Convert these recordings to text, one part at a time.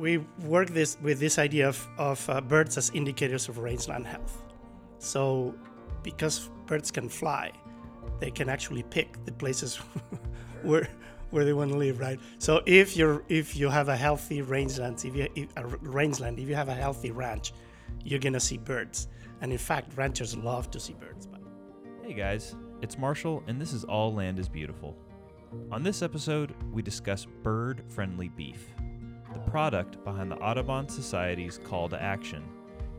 we work this with this idea of, of uh, birds as indicators of rangeland health. So, because birds can fly, they can actually pick the places where where they want to live, right? So if you're if you have a healthy rangeland, if you if a rangeland, if you have a healthy ranch, you're gonna see birds. And in fact, ranchers love to see birds. Hey guys, it's Marshall, and this is All Land is Beautiful. On this episode, we discuss bird friendly beef, product behind the Audubon Society's call to action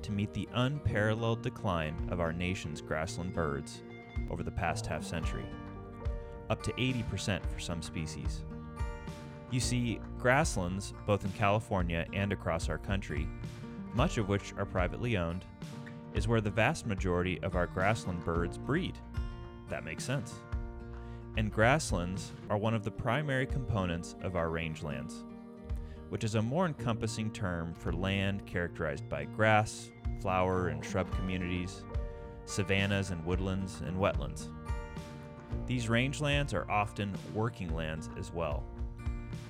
to meet the unparalleled decline of our nation's grassland birds over the past half century, up to 80% for some species. You see, grasslands, both in California and across our country, much of which are privately owned, is where the vast majority of our grassland birds breed. That makes sense. And grasslands are one of the primary components of our rangelands, which is a more encompassing term for land characterized by grass, flower, and shrub communities, savannas and woodlands, and wetlands. These rangelands are often working lands as well,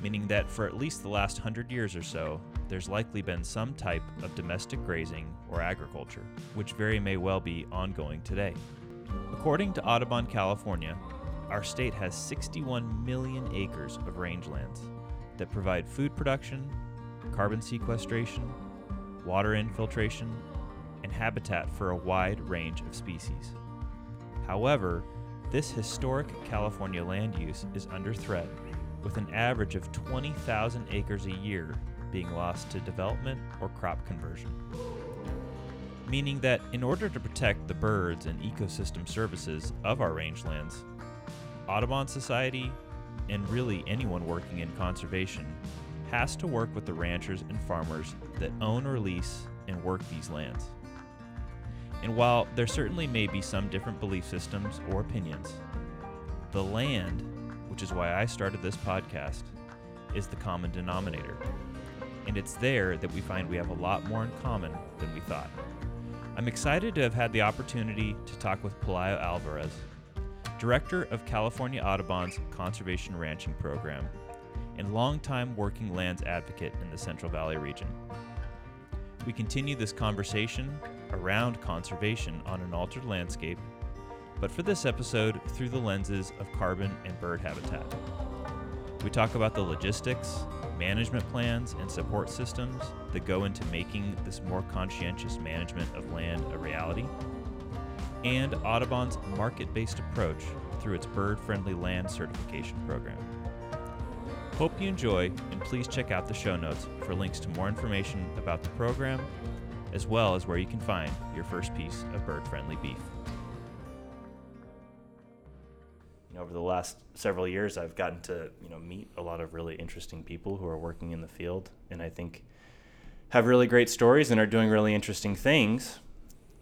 meaning that for at least the last hundred years or so, there's likely been some type of domestic grazing or agriculture, which very may well be ongoing today. According to Audubon, California, our state has 61 million acres of rangelands that provide food production, carbon sequestration, water infiltration, and habitat for a wide range of species. However, this historic California land use is under threat, with an average of 20,000 acres a year being lost to development or crop conversion. Meaning that in order to protect the birds and ecosystem services of our rangelands, Audubon Society, and really anyone working in conservation, has to work with the ranchers and farmers that own or lease and work these lands. And while there certainly may be some different belief systems or opinions, the land, which is why I started this podcast, is the common denominator. And it's there that we find we have a lot more in common than we thought. I'm excited to have had the opportunity to talk with Pelayo Alvarez, Director of California Audubon's Conservation Ranching Program and longtime working lands advocate in the Central Valley region. We continue this conversation around conservation on an altered landscape, but for this episode through the lenses of carbon and bird habitat. We talk about the logistics, management plans, and support systems that go into making this more conscientious management of land a reality, and Audubon's market based approach through its bird friendly land certification program. Hope you enjoy, and please check out the show notes for links to more information about the program, as well as where you can find your first piece of bird friendly beef. You know, over the last several years, I've gotten to you know meet a lot of really interesting people who are working in the field, and I think have really great stories and are doing really interesting things.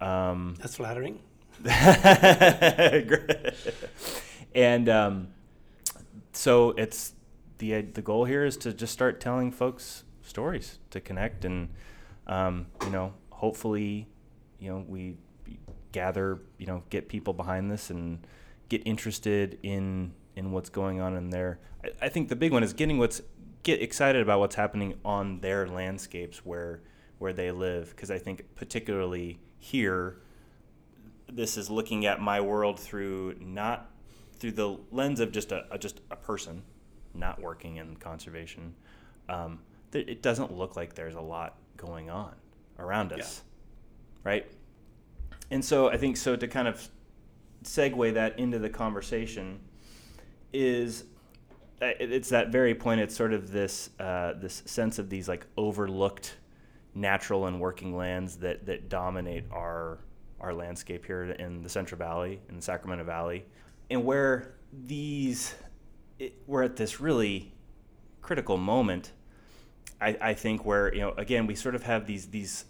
Um, That's flattering. and um, so it's the the goal here is to just start telling folks stories to connect and um, you know hopefully you know we gather you know get people behind this and get interested in in what's going on in there. I, I think the big one is getting what's get excited about what's happening on their landscapes where where they live because I think particularly here this is looking at my world through not through the lens of just a, a just a person not working in conservation. Um, th- it doesn't look like there's a lot going on around us, yeah. right? And so I think so to kind of segue that into the conversation is uh, it's that very point. It's sort of this uh, this sense of these like overlooked natural and working lands that that dominate our our landscape here in the Central Valley, in the Sacramento Valley, and where these, it, we're at this really critical moment, I, I think, where, you know, again, we sort of have these, these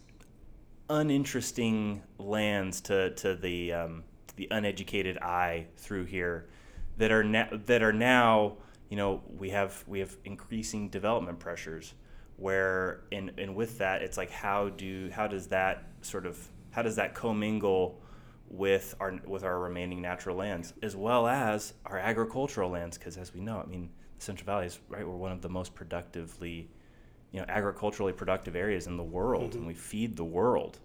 uninteresting lands to, to the, um, the uneducated eye through here that are, na- that are now, you know, we have, we have increasing development pressures where, and, and with that, it's like, how do, how does that sort of how does that commingle with our with our remaining natural lands as well as our agricultural lands because as we know i mean the central valley is right we're one of the most productively you know agriculturally productive areas in the world, and we feed the world.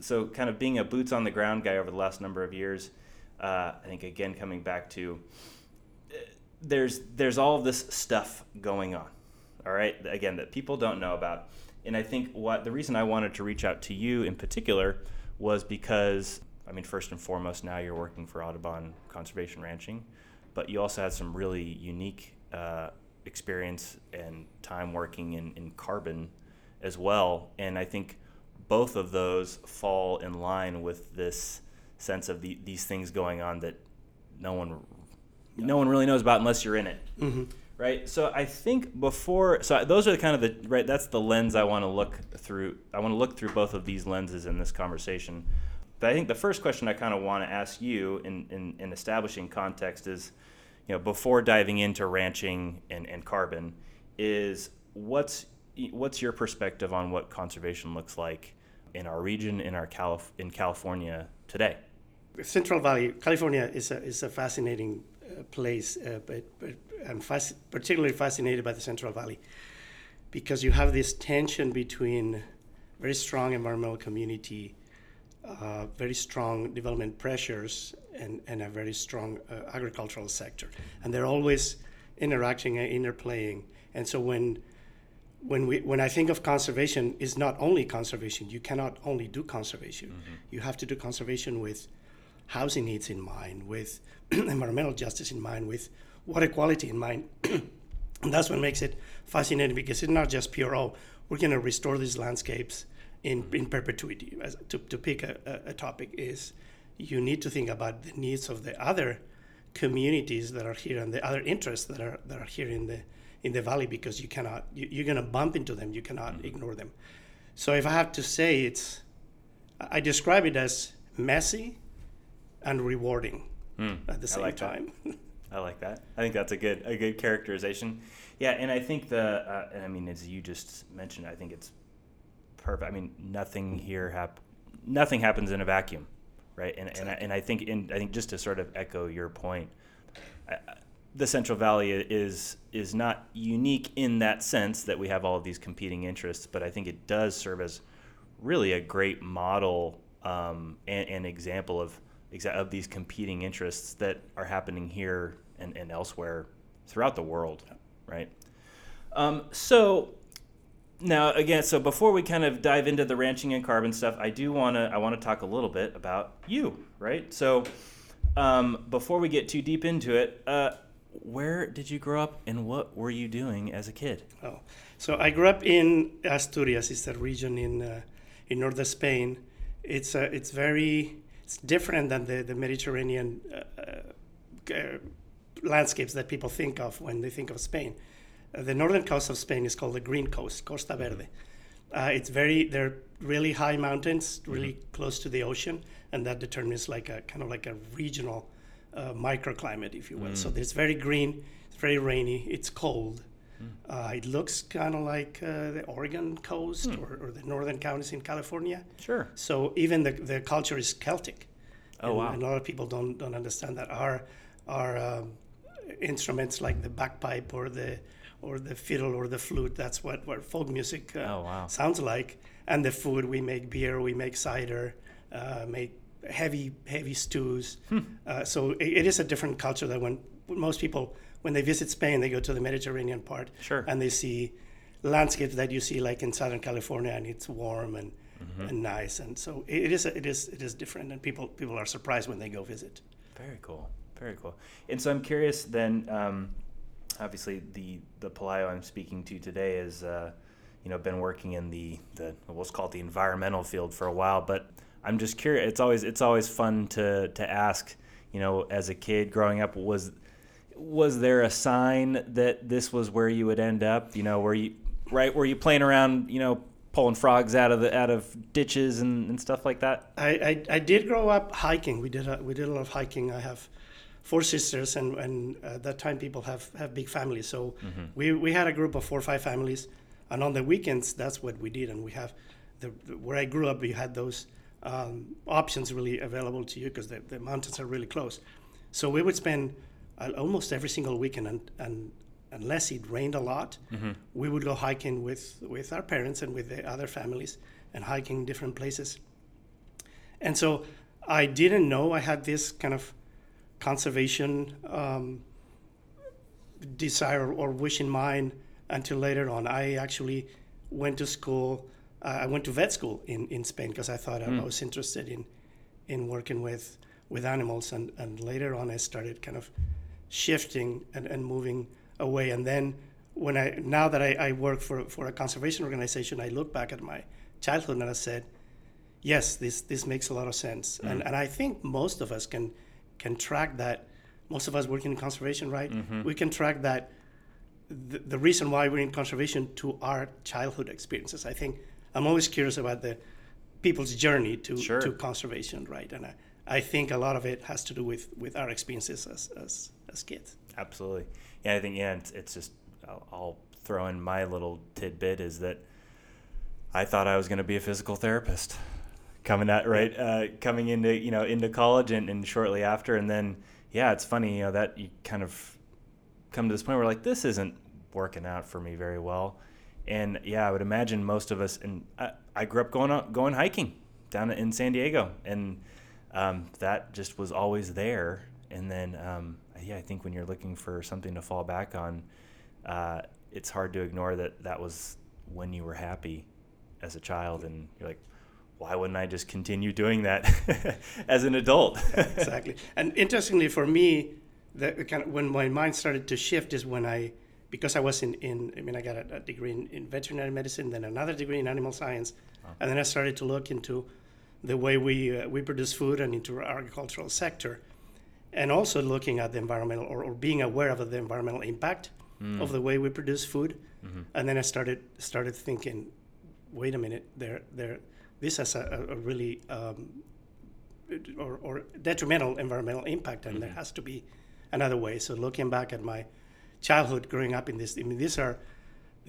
So, kind of being a boots on the ground guy over the last number of years, uh, I think again coming back to uh, there's there's all of this stuff going on, all right. Again, that people don't know about, and I think what the reason I wanted to reach out to you in particular was because I mean, first and foremost, now you're working for Audubon Conservation Ranching, but you also had some really unique uh, experience and time working in, in carbon as well. And I think both of those fall in line with this sense of the, these things going on that no one no one really knows about unless you're in it. Mm-hmm. Right. So I think before, so those are kind of the right. That's the lens I want to look through. I want to look through both of these lenses in this conversation. But I think the first question I kind of want to ask you in, in, in establishing context is, you know, before diving into ranching and, and carbon, is what's what's your perspective on what conservation looks like in our region, in our Calif- in California today? Central Valley, California, is a is a fascinating uh, place, uh, but, but I'm fasc- particularly fascinated by the Central Valley because you have this tension between very strong environmental community, uh, very strong development pressures, and, and a very strong uh, agricultural sector, and they're always interacting and interplaying. And so when when we when I think of conservation, is not only conservation. You cannot only do conservation. You have to do conservation with housing needs in mind, with environmental justice in mind, with water quality in mind. and that's what makes it fascinating because it's not just pure, oh, we're going to restore these landscapes in, in perpetuity. As, to, to pick a, a, topic is you need to think about the needs of the other communities that are here and the other interests that are, that are here in the, in the valley because you cannot, you, you're going to bump into them, you cannot ignore them. So if I have to say it's, I describe it as messy, and rewarding Hmm. at the same like time. I like that. I think that's a good a good characterization. Yeah, and I think the uh, and I mean as you just mentioned, I think it's perfect. I mean nothing here hap- nothing happens in a vacuum, right? And and I, and I think in I think just to sort of echo your point, I, the Central Valley is is not unique in that sense that we have all of these competing interests, but I think it does serve as really a great model um, and, and example of exa- of these competing interests that are happening here and, and elsewhere throughout the world, right? Um, so now again, so before we kind of dive into the ranching and carbon stuff, I do want to I want to talk a little bit about you, right? So um, before we get too deep into it, uh, where did you grow up and what were you doing as a kid? Oh, so I grew up in Asturias. It's a region in uh, in northern Spain. It's uh, it's very it's different than the the Mediterranean uh, uh, uh, landscapes that people think of when they think of Spain. Uh, the northern coast of Spain is called the Green Coast, Costa Verde. Uh, it's very they're really high mountains, really close to the ocean, and that determines like a kind of like a regional uh, microclimate, if you will. So it's very green, it's very rainy, it's cold. Uh, it looks kind of like uh, the Oregon coast or, or the northern counties in California. Sure. So even the, the culture is Celtic. Oh, and, wow. and a lot of people don't don't understand that. Our our um, instruments like the bagpipe or the or the fiddle or the flute. That's what what folk music uh, Oh, wow. sounds like. And the food we make beer, we make cider, uh, make heavy heavy stews. Hmm. Uh, so it, it is a different culture that when most people when they visit Spain, they go to the Mediterranean part Sure. and they see landscapes that you see like in Southern California, and it's warm and Mm-hmm. and nice. And so it, is it is it is different, and people people are surprised when they go visit. Very cool. Very cool. And so I'm curious then, um, obviously the, the Pelayo I'm speaking to today is, uh, you know, been working in the, the, what's called the environmental field for a while, but I'm just curious. It's always, it's always fun to, to ask, you know, as a kid growing up, was, was there a sign that this was where you would end up? You know, were you, right, were you playing around, you know, pulling frogs out of the, out of ditches and, and stuff like that? I, I, I did grow up hiking. We did a, we did a lot of hiking. I have four sisters, and, and at that time people have, have big families. So we, we had a group of four or five families, and on the weekends that's what we did. And we have the, where I grew up, we had those um, options really available to you because the, the mountains are really close. So we would spend uh, almost every single weekend and, and, unless it rained a lot, Mm-hmm. we would go hiking with with our parents and with the other families and hiking different places. And so I didn't know I had this kind of conservation um, desire or wish in mind until later on. I actually went to school. Uh, I went to vet school in, in Spain because I thought I, I was interested in in working with with animals, and, and later on I started kind of shifting and, and moving away. And then when I now that I, I work for for a conservation organization, I look back at my childhood and I said, yes, this this makes a lot of sense. Mm. And and I think most of us can can track that. Most of us working in conservation, right? Mm-hmm. We can track that. The, the reason why we're in conservation to our childhood experiences. I think I'm always curious about the people's journey to Sure. to conservation, right? And I, I think a lot of it has to do with with our experiences as as, as kids. Absolutely. Yeah, I think yeah, it's, it's just I'll, I'll throw in my little tidbit is that I thought I was going to be a physical therapist coming at right uh, coming into you know into college and, and shortly after and then yeah it's funny you know that you kind of come to this point where like this isn't working out for me very well and yeah I would imagine most of us and I, I grew up going out, going hiking down in San Diego and um, that just was always there and then um, yeah I think when you're looking for something to fall back on uh, it's hard to ignore that that was when you were happy as a child and you're like why wouldn't I just continue doing that as an adult? exactly. And interestingly, for me, the kind of when my mind started to shift is when I, because I was in, in I mean, I got a, a degree in, in veterinary medicine, then another degree in animal science, and then I started to look into the way we uh, we produce food and into our agricultural sector, and also looking at the environmental or, or being aware of the environmental impact of the way we produce food, and then I started started thinking, wait a minute, there there this has a, a really um, or, or detrimental environmental impact, and there has to be another way. So looking back at my childhood growing up in this, I mean, these are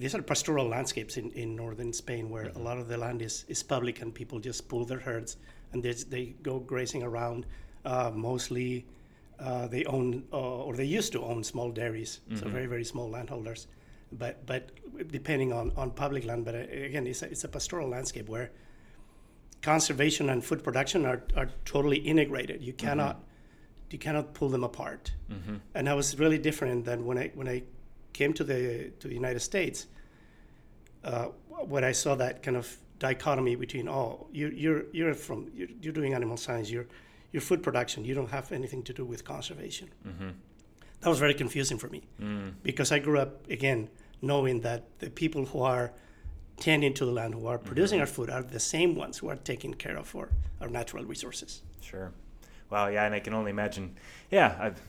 these are pastoral landscapes in, in northern Spain where a lot of the land is, is public and people just pull their herds and they, they go grazing around. Uh, mostly uh, they own uh, or they used to own small dairies, so very, very small landholders. But, but depending on, on public land, but uh, again, it's a, it's a pastoral landscape where conservation and food production are, are totally integrated. You cannot you cannot pull them apart. And that was really different than when I when I came to the to the United States. Uh, when I saw that kind of dichotomy between oh you you're you're from you're, you're doing animal science you're you're food production you don't have anything to do with conservation. Mm-hmm. That was very confusing for me mm. because I grew up again knowing that the people who are tending to the land, who are mm-hmm. producing our food, are the same ones who are taking care of our, our natural resources. Sure. Wow. Yeah, and I can only imagine. Yeah, I've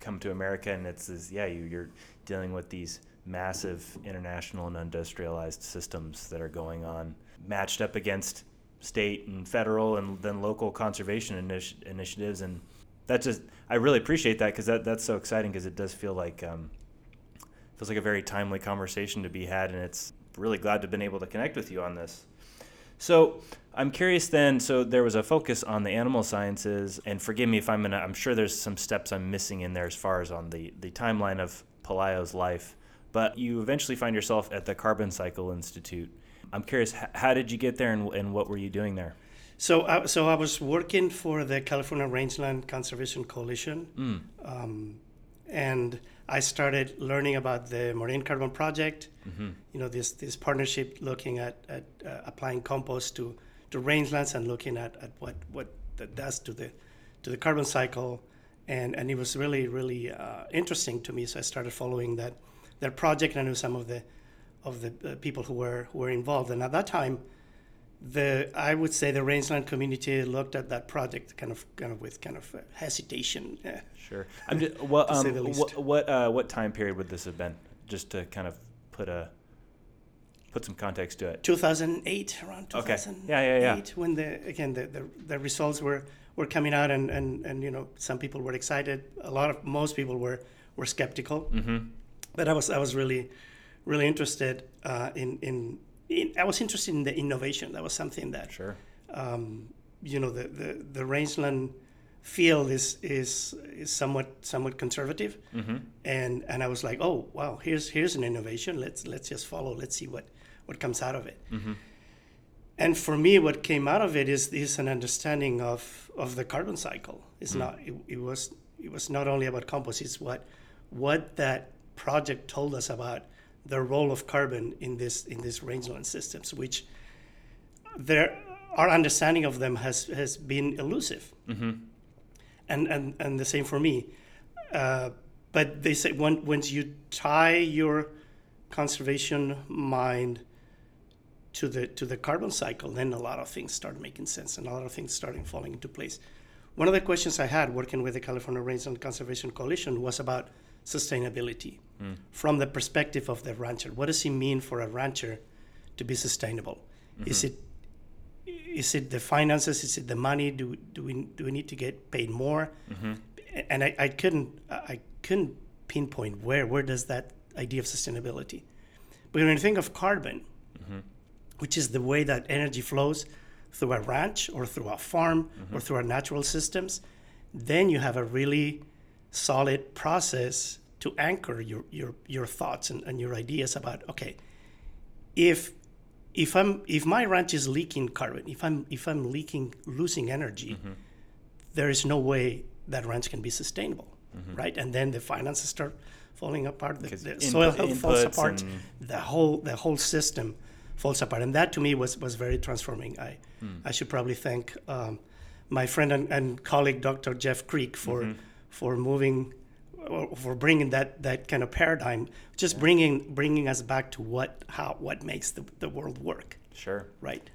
come to America and it's this, yeah you you're dealing with these massive international and industrialized systems that are going on, matched up against state and federal and then local conservation initi- initiatives, and that just I really appreciate that because that that's so exciting because it does feel like um, feels like a very timely conversation to be had, and it's really glad to have been able to connect with you on this. So I'm curious then. So there was a focus on the animal sciences, and forgive me if I'm gonna. I'm sure there's some steps I'm missing in there as far as on the the timeline of Pelayo's life. But you eventually find yourself at the Carbon Cycle Institute. I'm curious, h- how did you get there, and, and what were you doing there? So, I, so I was working for the California Rangeland Conservation Coalition, um, and I started learning about the Marin Carbon Project. You know, this this partnership looking at, at uh, applying compost to to rangelands and looking at, at what what that does to the to the carbon cycle, and and it was really really uh, interesting to me. So I started following that that project, and I knew some of the of the uh, people who were who were involved. And at that time, the I would say the rangeland community looked at that project kind of kind of with kind of uh, hesitation. Sure. I'm just, what um, what what, uh, what time period would this have been? Just to kind of put a put some context to it. 2008 around Okay. 2008 Yeah, yeah, yeah. when the again the, the, the results were were coming out and, and and you know some people were excited a lot of most people were were skeptical Mm-hmm. but I was I was really really interested uh, in in I was interested in the innovation that was something that Sure. um, you know the, the the rangeland field is is is somewhat somewhat conservative, Mm-hmm. and and I was like, oh wow, here's here's an innovation. Let's let's just follow. Let's see what what comes out of it. Mm-hmm. And for me, what came out of it is is an understanding of of the carbon cycle. It's Mm. not it, it was it was not only about compost. It's what what that project told us about the role of carbon in this in these rangeland systems, which there our understanding of them has has been elusive Mm-hmm. and and and the same for me. Uh, but they say when, once you tie your conservation mind to the to the carbon cycle, then a lot of things start making sense, and a lot of things starting falling into place. One of the questions I had working with the California Rangeland Conservation Coalition was about sustainability from the perspective of the rancher. What does it mean for a rancher to be sustainable? Is mm-hmm. it is it the finances? Is it the money? Do, do we do we need to get paid more? Mm-hmm. And I, I couldn't I couldn't pinpoint where where does that idea of sustainability. But when you think of carbon, mm-hmm. which is the way that energy flows through a ranch or through a farm or through our natural systems, then you have a really solid process to anchor your your, your thoughts and, and your ideas about okay, if if I'm if my ranch is leaking carbon, if I'm if I'm leaking losing energy, there is no way that ranch can be sustainable, right? And then the finances start falling apart. The, the input- soil health falls apart. The whole the whole system falls apart, and that to me was was very transforming. I I should probably thank um, my friend and, and colleague Dr. Jeff Creque for for moving for bringing that that kind of paradigm, just bringing bringing us back to what how what makes the, the world work, Sure. right?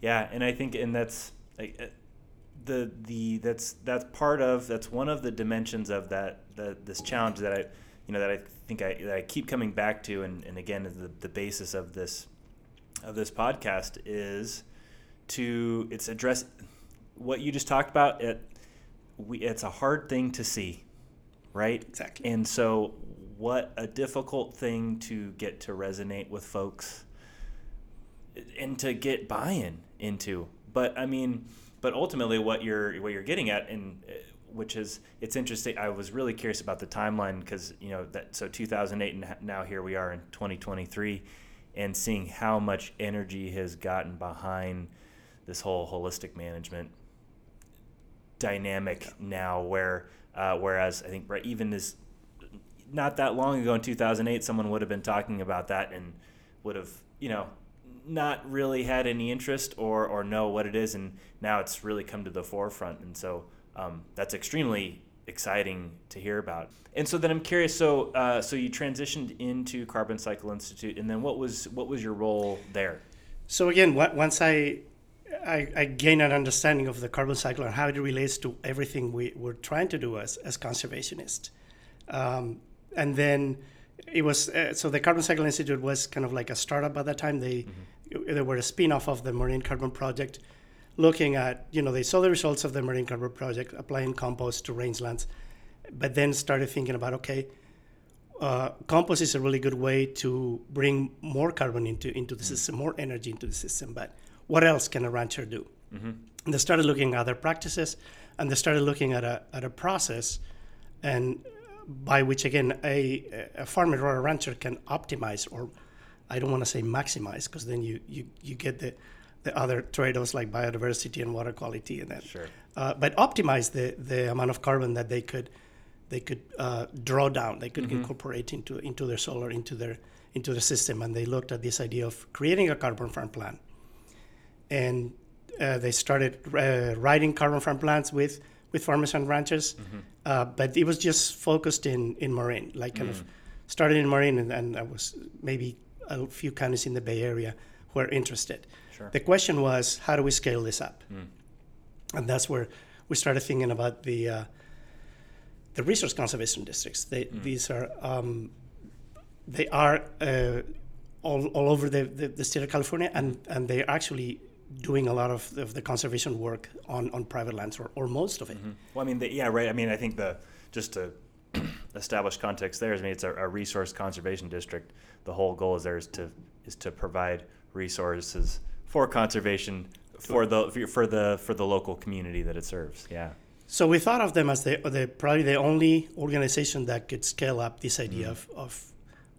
Yeah, and I think, and that's like uh, the the that's that's part of that's one of the dimensions of that the this challenge that I you know that I think I that I keep coming back to, and and again is the the basis of this of this podcast is to it's address what you just talked about. It we it's a hard thing to see, right? Exactly. And so, what a difficult thing to get to resonate with folks and to get buy-in into. But I mean, but ultimately, what you're what you're getting at, and which is it's interesting. I was really curious about the timeline because you know that so 2008 and now here we are in 2023, and seeing how much energy has gotten behind this whole holistic management dynamic now where uh, whereas I think even as not that long ago in 2008 someone would have been talking about that and would have you know not really had any interest or or know what it is. And now it's really come to the forefront. And so um, that's extremely exciting to hear about. And so then I'm curious so uh, so you transitioned into Carbon Cycle Institute. And then what was what was your role there? So again, once I, I I gain an understanding of the carbon cycle and how it relates to everything we we're trying to do as as conservationists, um, and then it was uh, so the Carbon Cycle Institute was kind of like a startup at that time. They they were a spin-off of the Marin Carbon Project, looking at you know they saw the results of the Marin Carbon Project applying compost to rangelands, but then started thinking about okay uh, compost is a really good way to bring more carbon into into the system, more energy into the system. But what else can a rancher do? And they started looking at other practices, and they started looking at a at a process, and by which again a a farmer or a rancher can optimize, or I don't want to say maximize, because then you you you get the the other trade-offs like biodiversity and water quality, and that. Sure. Uh, but optimize the the amount of carbon that they could they could uh, draw down, they could incorporate into into their solar, into their into the system, and they looked at this idea of creating a carbon farm plan, and uh, they started uh, writing carbon farm plans with with farmers and ranchers, uh, but it was just focused in in Marin, like kind of started in Marin, and, and I was maybe a few counties in the Bay Area who are interested. Sure. The question was, how do we scale this up? And that's where we started thinking about the uh, the resource conservation districts. They, These are um, they are uh, all, all over the, the, the state of California, and, and they're actually doing a lot of the, of the conservation work on, on private lands, or, or most of it. Well, I mean, the, yeah, right. I mean, I think the just to establish context there is, I mean, it's a, a resource conservation district. The whole goal is there is to is to provide resources for conservation for the for the for the local community that it serves. Yeah. So we thought of them as the, the probably the only organization that could scale up this idea of, of,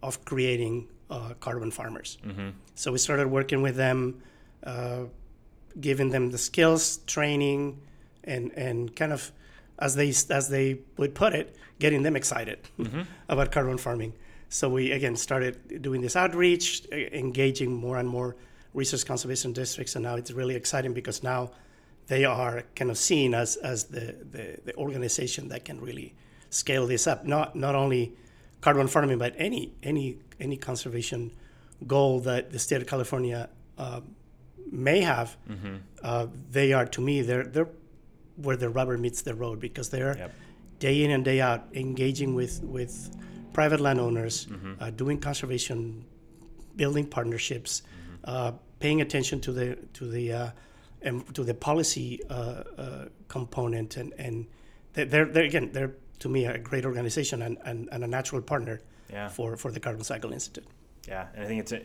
of creating uh, carbon farmers. So we started working with them, uh, giving them the skills, training, and, and kind of, as they, as they would put it, getting them excited about carbon farming. So we again started doing this outreach, e- engaging more and more resource conservation districts, and now it's really exciting because now they are kind of seen as, as the, the, the organization that can really scale this up. Not not only carbon farming, but any any any conservation goal that the state of California uh, may have. Uh, they are to me they're they're where the rubber meets the road because they're Yep. day in and day out engaging with with private landowners, uh, doing conservation, building partnerships, uh, paying attention to the to the uh, to the policy uh, uh, component, and and they're, they're, again they're to me a great organization and, and, and a natural partner Yeah. for for the Carbon Cycle Institute. Yeah, and I think it's a,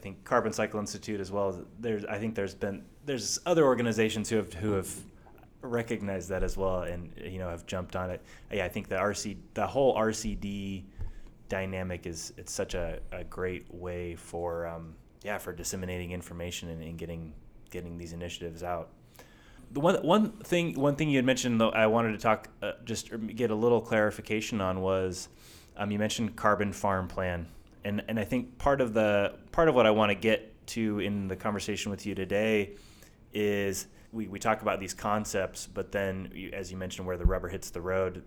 I think Carbon Cycle Institute as well. There's I think there's been there's other organizations who have who have recognized that as well, and you know have jumped on it. Yeah, I think the RC the whole RCD dynamic is it's such a, a great way for um, yeah for disseminating information and, and getting getting these initiatives out. The one one thing one thing you had mentioned though I wanted to talk uh, just get a little clarification on was um, you mentioned carbon farm plan and and I think part of the part of what I want to get to in the conversation with you today is we, we talk about these concepts but then as you mentioned where the rubber hits the road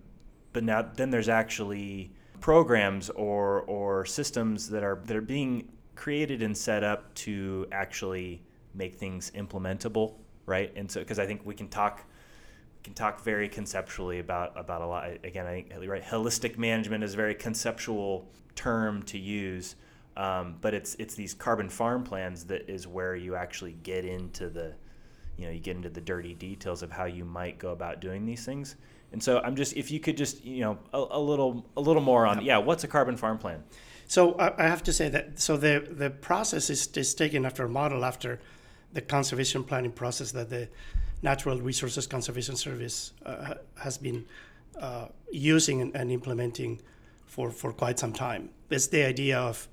but now then there's actually programs or or systems that are that are being created and set up to actually make things implementable right? And so because i think we can talk can talk very conceptually about about a lot. Again i think right holistic management is very conceptual term to use um, but it's it's these carbon farm plans that is where you actually get into the you know you get into the dirty details of how you might go about doing these things. And so i'm just if you could just you know a, a little a little more on yeah what's a carbon farm plan? So I, have to say that so the the process is, is taken after a model after the conservation planning process that the Natural Resources Conservation Service uh, has been uh, using and, and implementing for, for quite some time. It's the idea of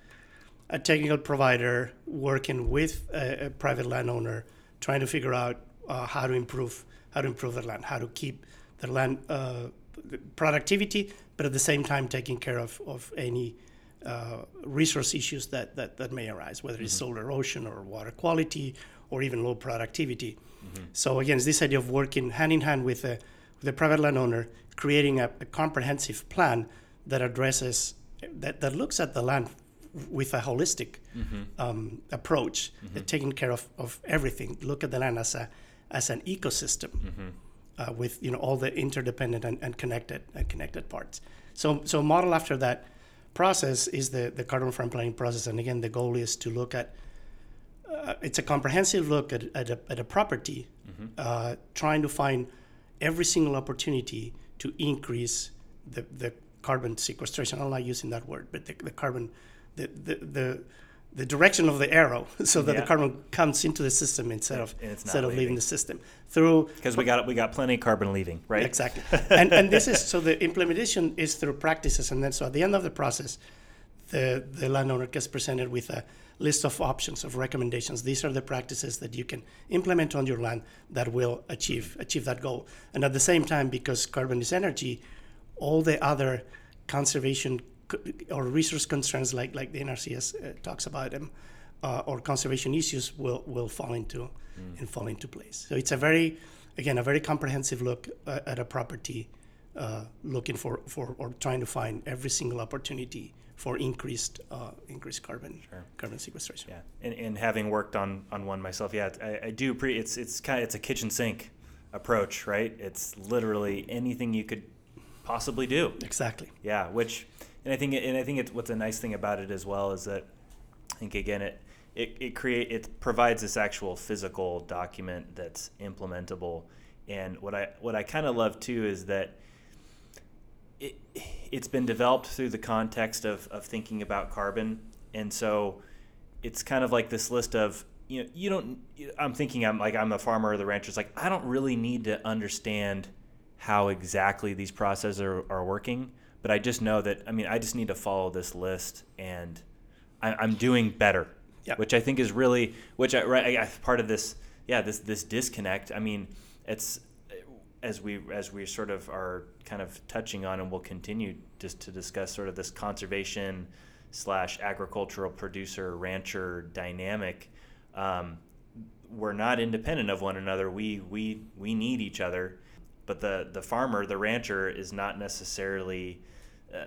a technical provider working with a, a private landowner, trying to figure out uh, how to improve how to improve the land, how to keep the land uh, productivity, but at the same time taking care of, of any uh, resource issues that, that, that may arise, whether it's soil erosion or water quality or even low productivity. So again, it's this idea of working hand in hand with a, with a private landowner, creating a, a comprehensive plan that addresses that, that looks at the land with a holistic um, approach, that taking care of, of everything. Look at the land as a as an ecosystem uh, with you know all the interdependent and, and connected and connected parts. So so model after that process is the the carbon farm planning process, and again the goal is to look at uh, it's a comprehensive look at, at, a, at a property, uh, trying to find every single opportunity to increase the, the carbon sequestration. I'm not using that word, but the, the carbon, the, the, the, the direction of the arrow, so that Yeah. the carbon comes into the system instead of instead of leaving leaving. the system through because we got we got plenty of carbon leaving right Exactly. and and this is so the implementation is through practices, and then so at the end of the process, the the landowner gets presented with a list of options of recommendations. These are the practices that you can implement on your land that will achieve achieve that goal. And at the same time, because carbon is energy, all the other conservation or resource concerns like like the NRCS uh, talks about them, uh, or conservation issues will will fall into and fall into place. So it's a very again a very comprehensive look uh, at a property, uh, looking for for or trying to find every single opportunity for increased uh, increased carbon carbon sequestration. Yeah, and, and having worked on, on one myself, yeah, I, I do. Pre, it's it's kind of it's a kitchen sink approach, right? It's literally anything you could possibly do. Exactly. Yeah, which, and I think, and I think it's what's a nice thing about it as well is that I think again it it it create it provides this actual physical document that's implementable, and what I what I kind of love too is that it, it's been developed through the context of, of thinking about carbon and so it's kind of like this list of you know you don't i'm thinking i'm like i'm a farmer or the rancher it's like i don't really need to understand how exactly these processes are, are working, but I just know that I mean I just need to follow this list and I, I'm doing better, Yeah. which I think is really which I right I, part of this yeah this this disconnect. I mean it's as we as we sort of are kind of touching on and we will continue just to discuss sort of this conservation slash agricultural producer rancher dynamic. Um, we're not independent of one another. We we we need each other, but the the farmer, the rancher, is not necessarily uh,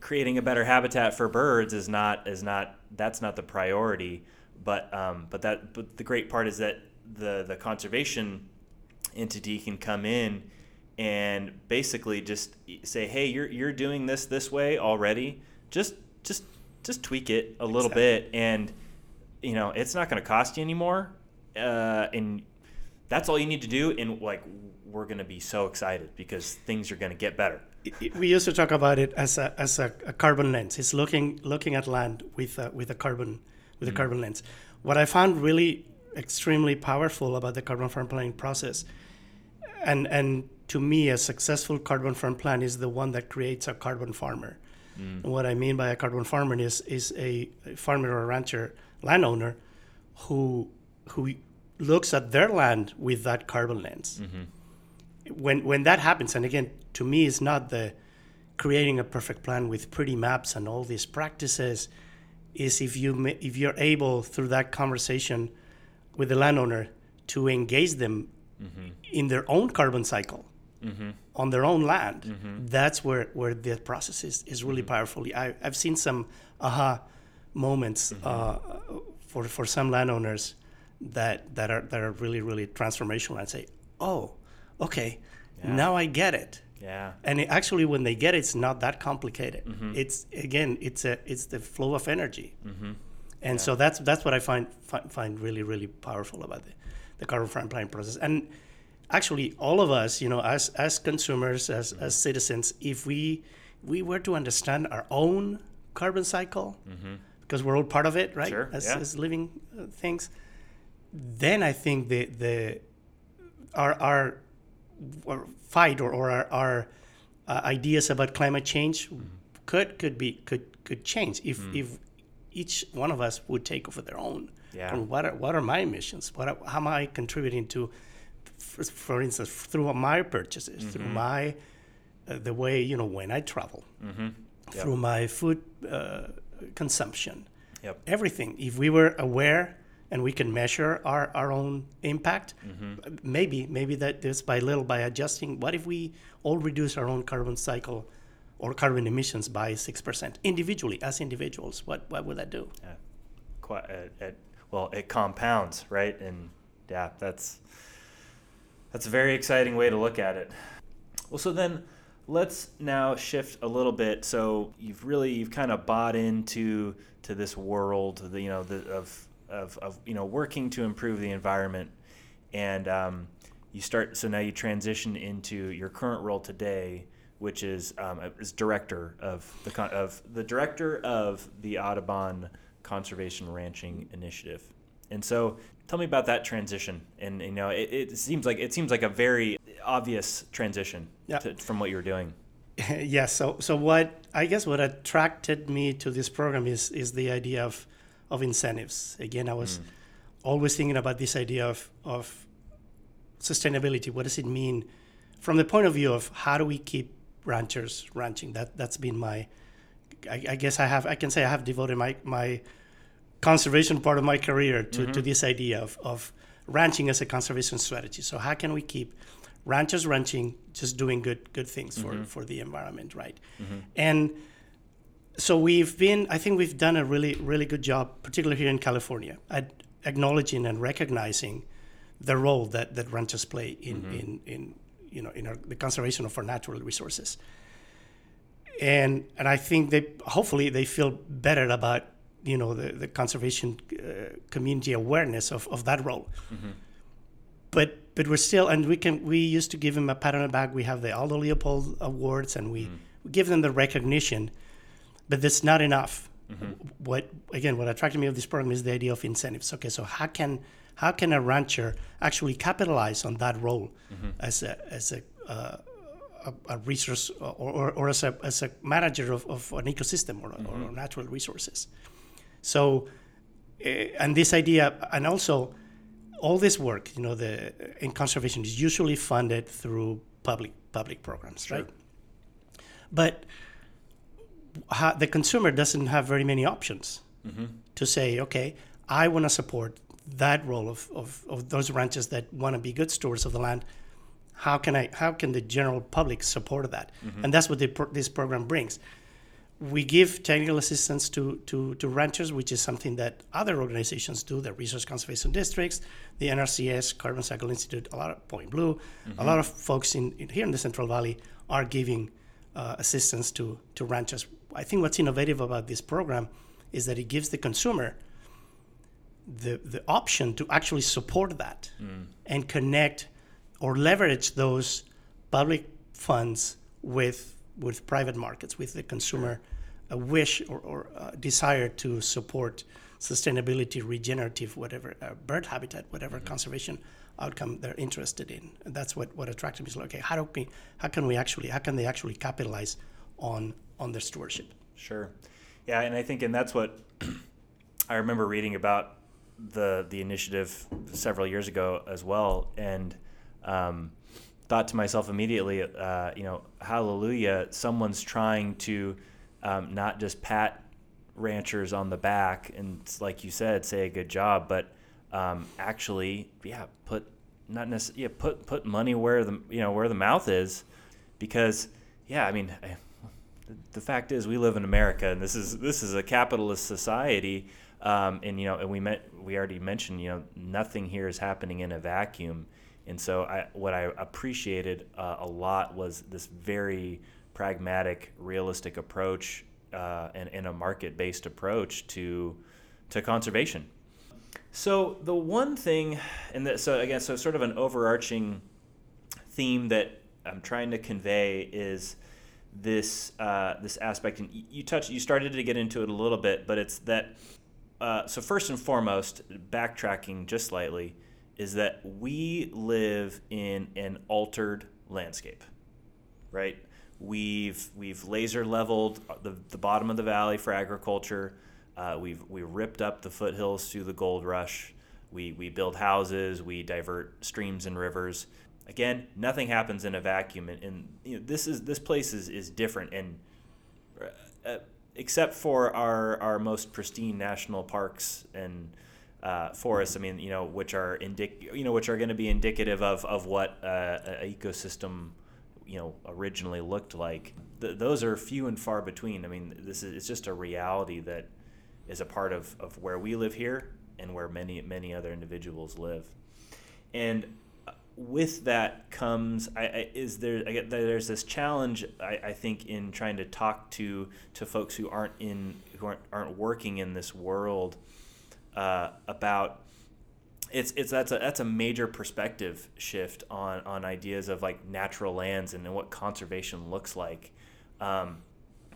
creating a better habitat for birds. Is not is not that's not the priority. But um, but that but the great part is that the the conservation entity can come in and basically just say, hey, you're you're doing this this way already. Just just just tweak it a little Exactly. bit, and you know it's not going to cost you anymore. Uh, and that's all you need to do. And like we're going to be so excited because things are going to get better. it- it- we used to talk about it as a as a, a carbon lens. It's looking looking at land with a, with a carbon with a mm. carbon lens. What I found really extremely powerful about the carbon farm planning process, and and to me, a successful carbon farm plan is the one that creates a carbon farmer. Mm. And what I mean by a carbon farmer is is a, a farmer or a rancher landowner who who looks at their land with that carbon lens. Mm-hmm. When when that happens, and again, to me, it's not the creating a perfect plan with pretty maps and all these practices. Is if you if you're able through that conversation with the landowner to engage them mm-hmm. in their own carbon cycle mm-hmm. on their own land, that's where where the process is, is really powerful. I, I've seen some aha moments uh, for for some landowners that that are that are really really transformational and say, oh, okay, now I get it. Yeah. And it, actually, when they get it, it's not that complicated. Mm-hmm. It's again, it's a it's the flow of energy, mm-hmm. and so that's that's what I find find, find really really powerful about the, the carbon planning process. And actually, all of us, you know, as as consumers, as mm-hmm. as citizens, if we we were to understand our own carbon cycle, because we're all part of it, right? Sure, As, yeah. as living uh, things, then I think the the our our, our fight or, or our, our uh, ideas about climate change could could be could could change if if each one of us would take over their own. Yeah. And what are, what are my emissions? What are, how am I contributing to, for, for instance, through my purchases, through my uh, the way you know when I travel, through my food uh, consumption, Yep. everything. If we were aware and we can measure our, our own impact, mm-hmm. maybe maybe that this by little by adjusting. What if we all reduce our own carbon cycle or carbon emissions by six percent individually as individuals? What what would that do? Yeah. Quite. It, it, well, it compounds, right? And yeah, that's that's a very exciting way to look at it. Well, so then let's now shift a little bit. So you've really you've kind of bought into to this world, the, you know, the, of of of you know working to improve the environment, and um, you start. So now you transition into your current role today, which is um, is director of the con- of the director of the Audubon Conservation Ranching Initiative. And so, tell me about that transition. And you know, it, it seems like it seems like a very obvious transition Yeah. to, from what you were doing. yes. So so what I guess what attracted me to this program is is the idea of of incentives. Again, I was always thinking about this idea of of sustainability. What does it mean from the point of view of how do we keep ranchers ranching? That that's been my I, I guess I have I can say I have devoted my my conservation part of my career to, to mm-hmm. this idea of, of ranching as a conservation strategy. So how can we keep ranchers ranching just doing good good things for, mm-hmm. for the environment, right? Mm-hmm. And so we've been I think we've done a really really good job, particularly here in California, at acknowledging and recognizing the role that, that ranchers play in, mm-hmm. in, in you know in our, the conservation of our natural resources. And and I think they hopefully they feel better about you know the, the conservation uh, community awareness of, of that role. Mm-hmm. But but we're still and we can we used to give them a pat on the back. We have the Aldo Leopold awards and we, we give them the recognition, but that's not enough. What again? What attracted me of this program is the idea of incentives. Okay, so how can how can a rancher actually capitalize on that role as a as a uh, a, a, resource or, or, or, as, a, as a manager of, of an ecosystem or, mm-hmm. or natural resources. So, uh, and this idea, and also all this work, you know, the in conservation is usually funded through public public programs, sure. right? But the consumer doesn't have very many options mm-hmm. to say, okay, I want to support that role of, of, of those ranchers that want to be good stewards of the land. How can I? How can the general public support that? Mm-hmm. And that's what the, this program brings. We give technical assistance to, to, to ranchers, which is something that other organizations do. The resource conservation districts, the NRCS, Carbon Cycle Institute, a lot of Point Blue, mm-hmm. a lot of folks in, in, here in the Central Valley are giving uh, assistance to to ranchers. I think what's innovative about this program is that it gives the consumer the the option to actually support that mm. and connect or leverage those public funds with with private markets with the consumer a wish or, or desire to support sustainability regenerative whatever uh, bird habitat whatever mm-hmm. conservation outcome they're interested in and that's what what attracted me is like okay how do we how can we actually how can they actually capitalize on on their stewardship sure yeah and i think and that's what i remember reading about the the initiative several years ago as well, and um, thought to myself immediately, uh, you know, hallelujah! Someone's trying to um, not just pat ranchers on the back and, like you said, say a good job, but um, actually, yeah, put not necessarily yeah, put put money where the you know where the mouth is, because yeah, I mean. The fact is, we live in America, and this is this is a capitalist society um, and you know, and we met, we already mentioned, you know, nothing here is happening in a vacuum. And so, I, what I appreciated uh, a lot was this very pragmatic, realistic approach uh, and, and a market-based approach to to conservation. So the one thing, and the, so again, so sort of an overarching theme that I'm trying to convey is this uh, this aspect, and you touched, you started to get into it a little bit, but it's that uh, so first and foremost, backtracking just slightly, is that we live in an altered landscape, right? We've we've laser leveled the, the bottom of the valley for agriculture. Uh, we've we ripped up the foothills through the gold rush. We we build houses. We divert streams and rivers. Again, nothing happens in a vacuum, and, and you know, this is this place is is different and. Uh, except for our, our most pristine national parks and uh, forests, I mean, you know, which are indic- you know, which are going to be indicative of, of what uh, ecosystem, you know, originally looked like. Th- those are few and far between. I mean, this is it's just a reality that is a part of, of where we live here and where many many other individuals live. And with that comes I, I, is there I get there's this challenge I, I think in trying to talk to to folks who aren't in who aren't aren't working in this world uh, about it's it's that's a that's a major perspective shift on on ideas of like natural lands and, what conservation looks like. Um,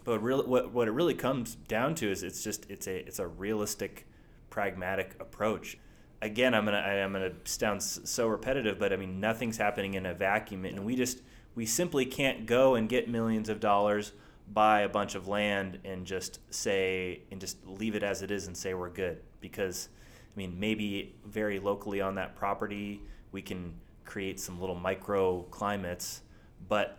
but really, what what it really comes down to is it's just it's a it's a realistic, pragmatic approach again, I'm gonna I'm gonna sound so repetitive, but I mean nothing's happening in a vacuum, and we just we simply can't go and get millions of dollars, buy a bunch of land, and just say and just leave it as it is and say we're good because I mean maybe very locally on that property we can create some little micro climates, but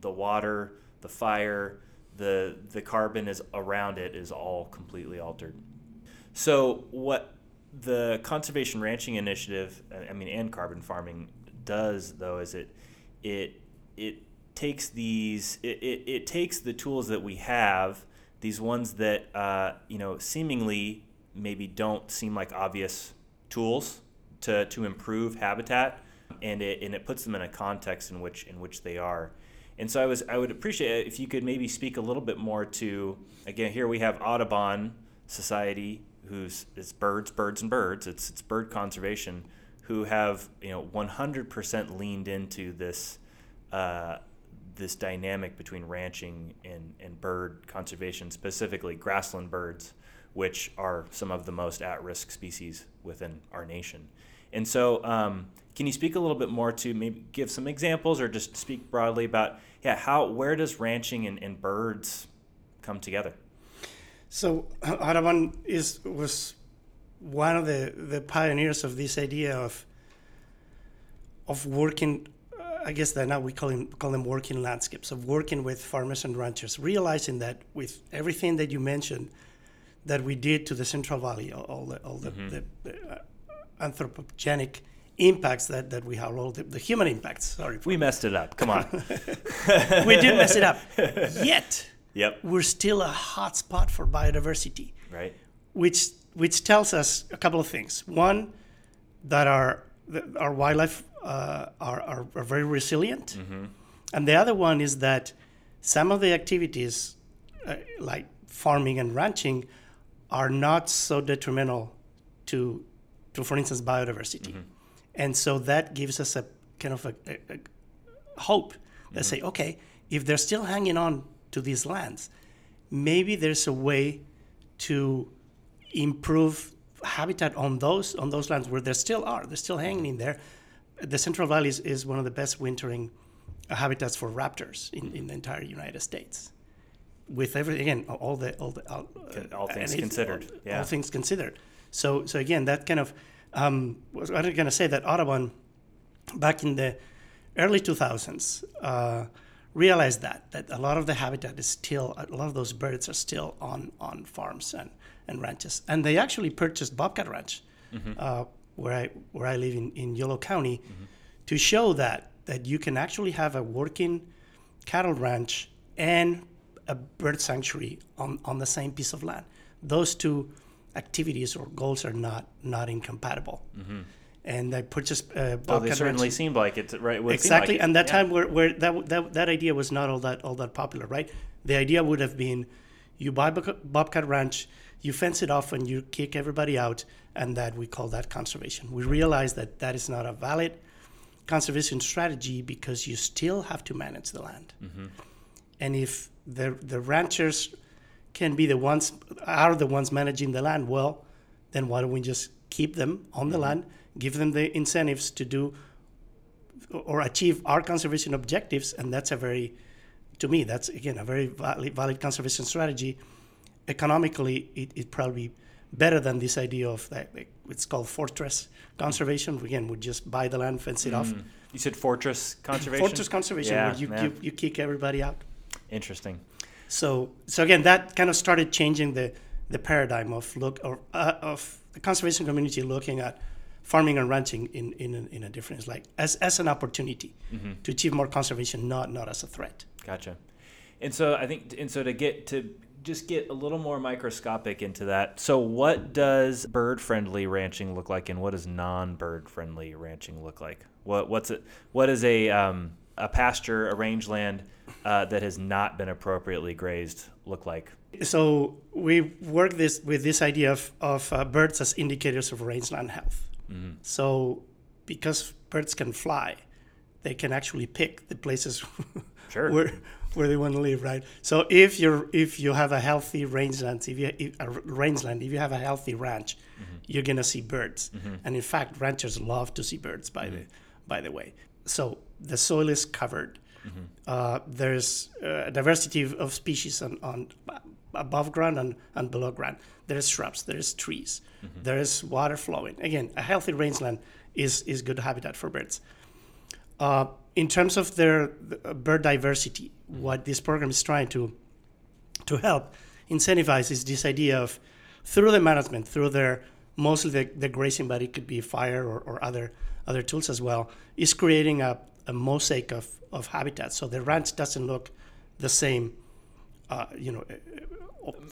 the water, the fire, the the carbon is around it is all completely altered. So what the conservation ranching initiative, I mean, and carbon farming does though is it it it takes these it, it, it takes the tools that we have, these ones that uh, you know seemingly maybe don't seem like obvious tools to to improve habitat, and it and it puts them in a context in which in which they are. And so I was I would appreciate it if you could maybe speak a little bit more to again here we have Audubon Society who's it's birds, birds, and birds. It's it's bird conservation who have you know 100% leaned into this uh, this dynamic between ranching and, and bird conservation, specifically grassland birds, which are some of the most at-risk species within our nation. And so, um, can you speak a little bit more to maybe give some examples or just speak broadly about yeah how where does ranching and, and birds come together? So Audubon is was one of the, the pioneers of this idea of of working I guess that now we call them call them working landscapes of working with farmers and ranchers, realizing that with everything that you mentioned that we did to the Central Valley, all, all the all the, mm-hmm. the, the uh, anthropogenic impacts that, that we have, all the, the human impacts. Sorry, we messed it up. Come on, we did mess it up. Yet, yep, we're still a hot spot for biodiversity. Right. Which which tells us a couple of things. One, that our our wildlife uh, are, are, are, very resilient. Mm-hmm. And the other one is that some of the activities, uh, like farming and ranching, are not so detrimental to, to for instance, biodiversity. Mm-hmm. And so that gives us a kind of a, a, a hope that mm-hmm. say, okay, if they're still hanging on to these lands, maybe there's a way to improve habitat on those on those lands where there still are. They're still hanging in there, the Central Valley is, is one of the best wintering habitats for raptors in, in the entire United States. With everything again, all the all the all, uh, all things considered, all, yeah. all, things considered. So so again, that kind of um, was I was going to say that Audubon, back in the early 2000s, uh, realized that that a lot of the habitat is still a lot of those birds are still on on farms and and ranches, and they actually purchased Bobcat Ranch. Mm-hmm. Uh, where I where I live in, in Yolo County, mm-hmm. to show that that you can actually have a working cattle ranch and a bird sanctuary on, on the same piece of land. Those two activities or goals are not not incompatible. Mm-hmm. And I purchased. Uh, oh, they certainly ranch. seemed like it, right? It exactly, like and that yeah. time where, where that, that that idea was not all that all that popular, right? The idea would have been, you buy Bobcat Ranch, you fence it off and you kick everybody out, and that we call that conservation. We realize that that is not a valid conservation strategy because you still have to manage the land. Mm-hmm. And if the the ranchers can be the ones are the ones managing the land well, then why don't we just keep them on the mm-hmm. land, give them the incentives to do or achieve our conservation objectives, and that's a very to me that's again a very valid, valid conservation strategy economically, it, it probably better than this idea of that. It's called fortress conservation. Again, we just buy the land, fence it mm. off. You said fortress conservation. fortress conservation, yeah, where you, you, you kick everybody out. Interesting. So so again, that kind of started changing the the paradigm of look or uh, of the conservation community looking at farming and ranching in in a, in a difference, like as as an opportunity mm-hmm. to achieve more conservation, not not as a threat. Gotcha. And so I think, and so to get to just get a little more microscopic into that. So, what does bird-friendly ranching look like, and what does non-bird-friendly ranching look like? What what's it? What is a um, a pasture, a rangeland uh, that has not been appropriately grazed look like? So we work this with this idea of of uh, birds as indicators of rangeland health. Mm-hmm. So because birds can fly, they can actually pick the places sure. where where they want to live, right? So if you're if you have a healthy rangeland, if you if, a rangeland, if you have a healthy ranch, mm-hmm. you're gonna see birds. Mm-hmm. And in fact, ranchers love to see birds. By mm-hmm. the by the way, so the soil is covered. Mm-hmm. Uh, there's a diversity of species on, on above ground and, and below ground. There's shrubs, there's trees, mm-hmm. there's water flowing. Again, a healthy rangeland is is good habitat for birds. Uh, in terms of their bird diversity, what this program is trying to to help incentivize is this idea of through the management, through their mostly the, the grazing, but it could be fire or, or other other tools as well, is creating a, a mosaic of, of habitats. So the ranch doesn't look the same, uh, you know, uh,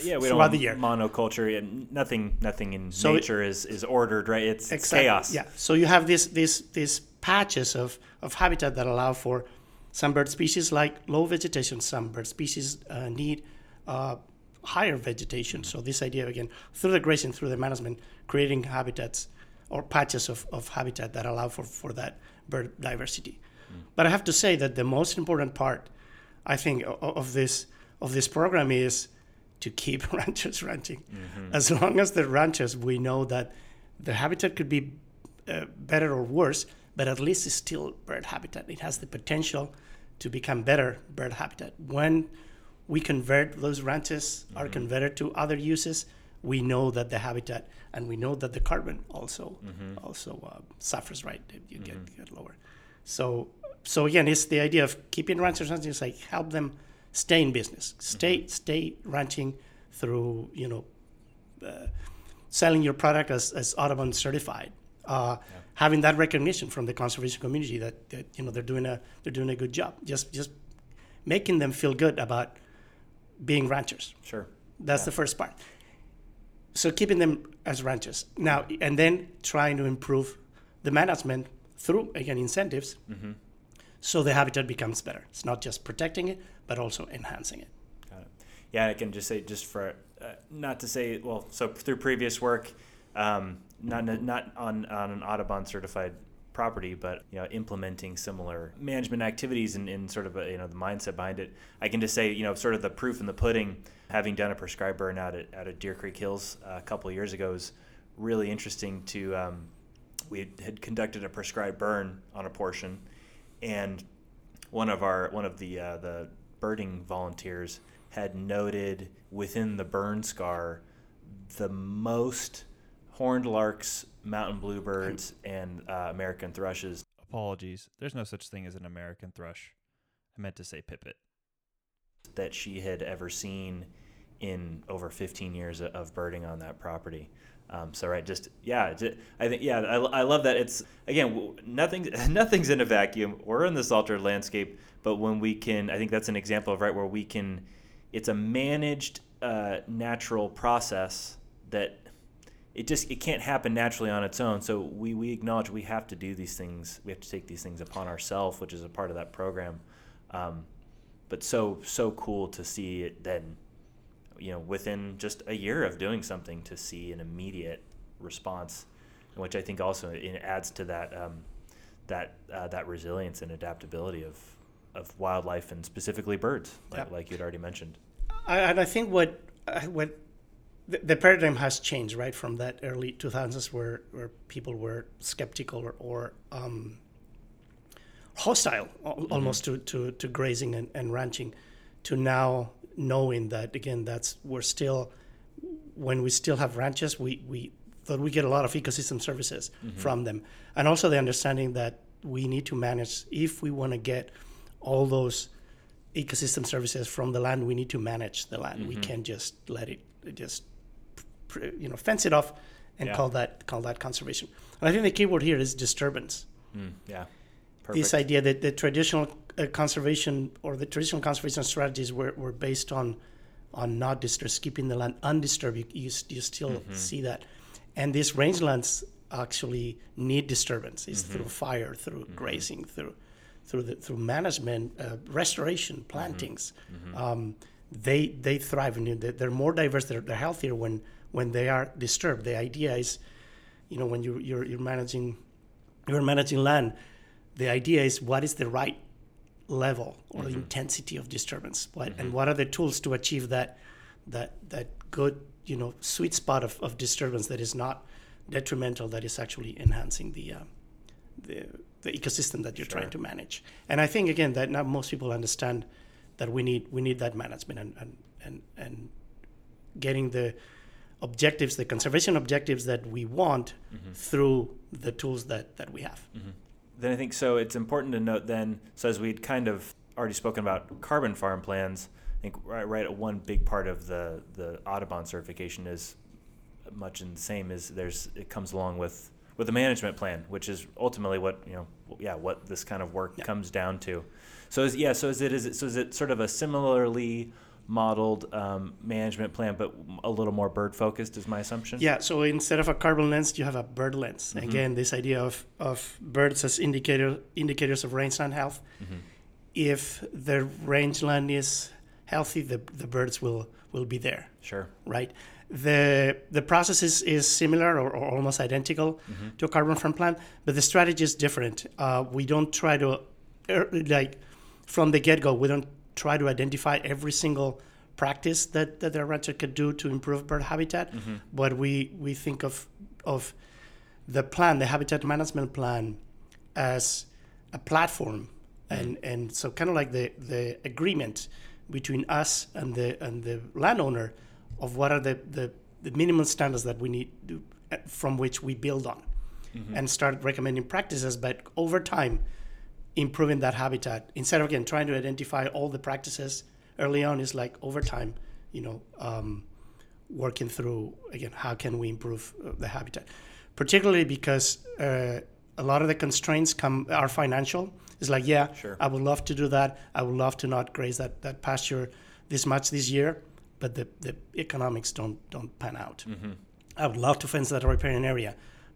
yeah, we don't the year. monoculture and nothing nothing in so nature it, is, is ordered, right? It's, exactly, it's chaos. Yeah. So you have this this this patches of, of habitat that allow for some bird species like low vegetation, some bird species uh, need uh, higher vegetation. So this idea again, through the grazing, through the management, creating habitats or patches of, of habitat that allow for, for that bird diversity. Mm. But I have to say that the most important part, I think, of, of this of this program is to keep ranchers ranching. Mm-hmm. As long as the ranchers, we know that the habitat could be uh, better or worse, but at least it's still bird habitat. It has the potential to become better bird habitat. When we convert those ranches are converted to other uses, we know that the habitat and we know that the carbon also also uh, suffers. Right, you get, get lower. So so again, it's the idea of keeping ranchers ranching. It's like help them stay in business, stay stay ranching through you know uh, selling your product as, as Audubon certified, uh, having that recognition from the conservation community that, that you know they're doing a they're doing a good job. Just just making them feel good about being ranchers. Sure. That's Yeah. the first part. So keeping them as ranchers now, and then trying to improve the management through again incentives, Mm-hmm. So the habitat becomes better. It's not just protecting it, but also enhancing it. Got it. Yeah, I can just say, just for uh, not to say, well, so through previous work, um, not not on on an Audubon certified property, but you know, implementing similar management activities and, and sort of a, you know the mindset behind it. I can just say, you know, sort of the proof in the pudding. Having done a prescribed burn out at, out at Deer Creek Hills uh, a couple of years ago is really interesting. To um, we had conducted a prescribed burn on a portion, and one of our one of the uh, the birding volunteers had noted within the burn scar the most horned larks, mountain bluebirds, and uh, American thrushes. Apologies. There's no such thing as an American thrush. I meant to say pipit. that she had ever seen in over 15 years of- of birding on that property. Um, so right, just yeah, ju- I think yeah, I, I love that. It's again, nothing nothing's in a vacuum. We're in this altered landscape, but when we can, I think that's an example of right where we can. It's a managed uh, natural process that it just it can't happen naturally on its own. So we we acknowledge we have to do these things. We have to take these things upon ourselves, which is a part of that program. Um, but so so cool to see it then you know within just a year of doing something to see an immediate response which i think also it adds to that um, that uh, that resilience and adaptability of of wildlife and specifically birds like, Yep. like you'd already mentioned I, and I think what uh, what the, the paradigm has changed right from that early 2000s where where people were skeptical or, or um, hostile al- almost to, to, to grazing and, and ranching to now knowing that again that's we're still when we still have ranches we we that we get a lot of ecosystem services from them. And also the understanding that we need to manage if we want to get all those ecosystem services from the land we need to manage the land. We can't just let it just you know fence it off and Yeah. call that call that conservation. And i think the key word here is disturbance. Mm, yeah. This idea that the traditional uh, conservation or the traditional conservation strategies were, were based on on not disturbing, keeping the land undisturbed. You, you, you still Mm-hmm. see that, and these rangelands actually need disturbance. It's Mm-hmm. through fire, through grazing, through through the through management, uh, restoration, plantings. Um, they they thrive and they're, they're more diverse. They're, they're healthier when when they are disturbed. The idea is, you know, when you you're, you're managing you're managing land, the idea is what is the right level or the intensity of disturbance what and mm-hmm. what are the tools to achieve that that that good you know sweet spot of, of disturbance that is not detrimental that is actually enhancing the uh, the, the ecosystem that you're trying to manage? And i think again that not most people understand that we need we need that management and and and, and getting the objectives the conservation objectives that we want mm-hmm. through the tools that that we have then I think so. It's important to note then. So as we'd kind of already spoken about carbon farm plans, I think right, right one big part of the the Audubon certification is much in the same. Is there's it comes along with with a management plan, which is ultimately what you know. Yeah, what this kind of work Yeah. comes down to. So is yeah. So is it is it so is it sort of a similarly modeled um, management plan, but a little more bird focused? Is my assumption. Yeah, so instead of a carbon lens, you have a bird lens. Again, this idea of, of birds as indicator indicators of rangeland health. If the rangeland is healthy, the, the birds will, will be there, Sure. right? The the process is, is similar or, or almost identical to a carbon farm plan, but the strategy is different. Uh, we don't try to, er, like, from the get go, we don't try to identify every single practice that, that the rancher could do to improve bird habitat, mm-hmm. but we, we think of, of the plan, the habitat management plan, as a platform, mm-hmm. and and so kind of like the the agreement between us and the and the landowner of what are the the, the minimum standards that we need to, from which we build on, mm-hmm. and start recommending practices, but over time, improving that habitat. Instead of again trying to identify all the practices early on is like over time, you know. Um, working through again how can we improve uh, the habitat. Particularly because uh, a lot of the constraints come are financial. It's like yeah Sure. i would love to do that. I would love to not graze that, that pasture this much this year but the, the economics don't don't pan out. I would love to fence that riparian area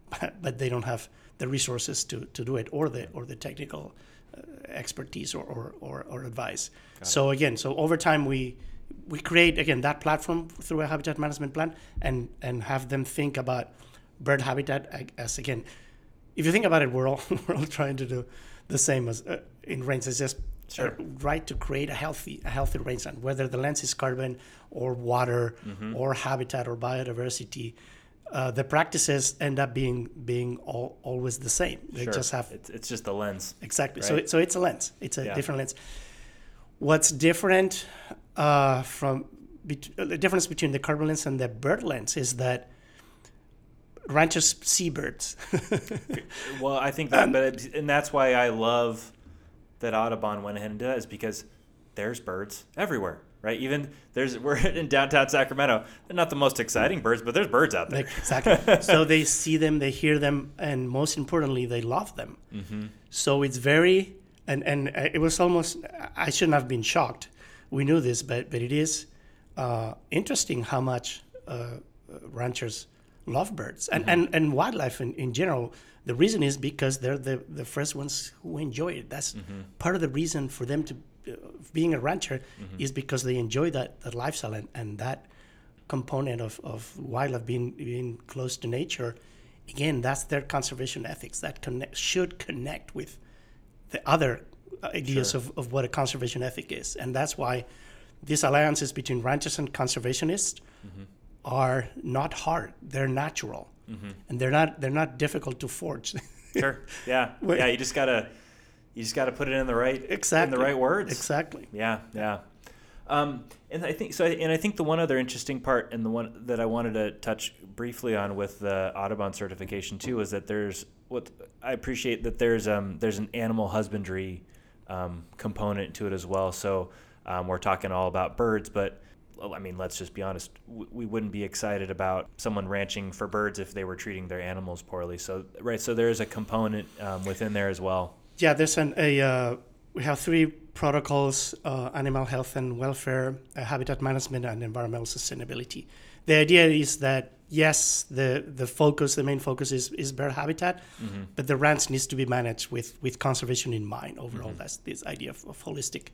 but, but they don't have the resources to, to do it or the or the technical uh, expertise or, or, or, or advice. So again so over time we we create again that platform through a habitat management plan and and have them think about bird habitat as again if you think about it we're all we're all trying to do the same as uh, in range it's just Sure. uh, right to create a healthy a healthy rangeland whether the lens is carbon or water or habitat or biodiversity uh, the practices end up being being all, always the same they Sure. just have it's, it's just the lens. Exactly. So, Right. it, so it's a lens. It's a Yeah. different lens. What's different uh, from bet- the difference between the carbon lens and the bird lens is that ranchers see birds. Well, I think that, but it, and that's why I love that Audubon went ahead and did that is because there's birds everywhere, right? Even there's we're in downtown Sacramento. They're not the most exciting birds, but there's birds out there. Like, exactly. so they see them, they hear them, and most importantly, they love them. Mm-hmm. So it's very and and uh, it was almost I shouldn't have been shocked. We knew this, but but it is uh, interesting how much uh, ranchers love birds and, and, and wildlife in, in general. The reason is because they're the, the first ones who enjoy it. That's part of the reason for them to uh, being a rancher is because they enjoy that, that lifestyle and, and that component of, of wildlife being being close to nature. Again, that's their conservation ethics that connect, should connect with the other ideas Sure. of, of what a conservation ethic is. And that's why these alliances between ranchers and conservationists are not hard. They're natural. Mm-hmm. And they're not they're not difficult to forge. Sure. Yeah. Yeah. You just gotta you just gotta put it in the right exactly. in the right words. Exactly. Yeah, yeah. Um, and I think so. And I think the one other interesting part, and the one that I wanted to touch briefly on with the Audubon certification too, is that there's what I appreciate that there's um, there's an animal husbandry um, component to it as well. So um, we're talking all about birds, but I mean, let's just be honest. We wouldn't be excited about someone ranching for birds if they were treating their animals poorly. So right, so there is a component um, within there as well. Yeah, there's an a uh, we have three protocols: uh, animal health and welfare, uh, habitat management, and environmental sustainability. The idea is that yes, the the focus, the main focus is is bird habitat, but the ranch needs to be managed with with conservation in mind. Overall, that's this idea of, of holistic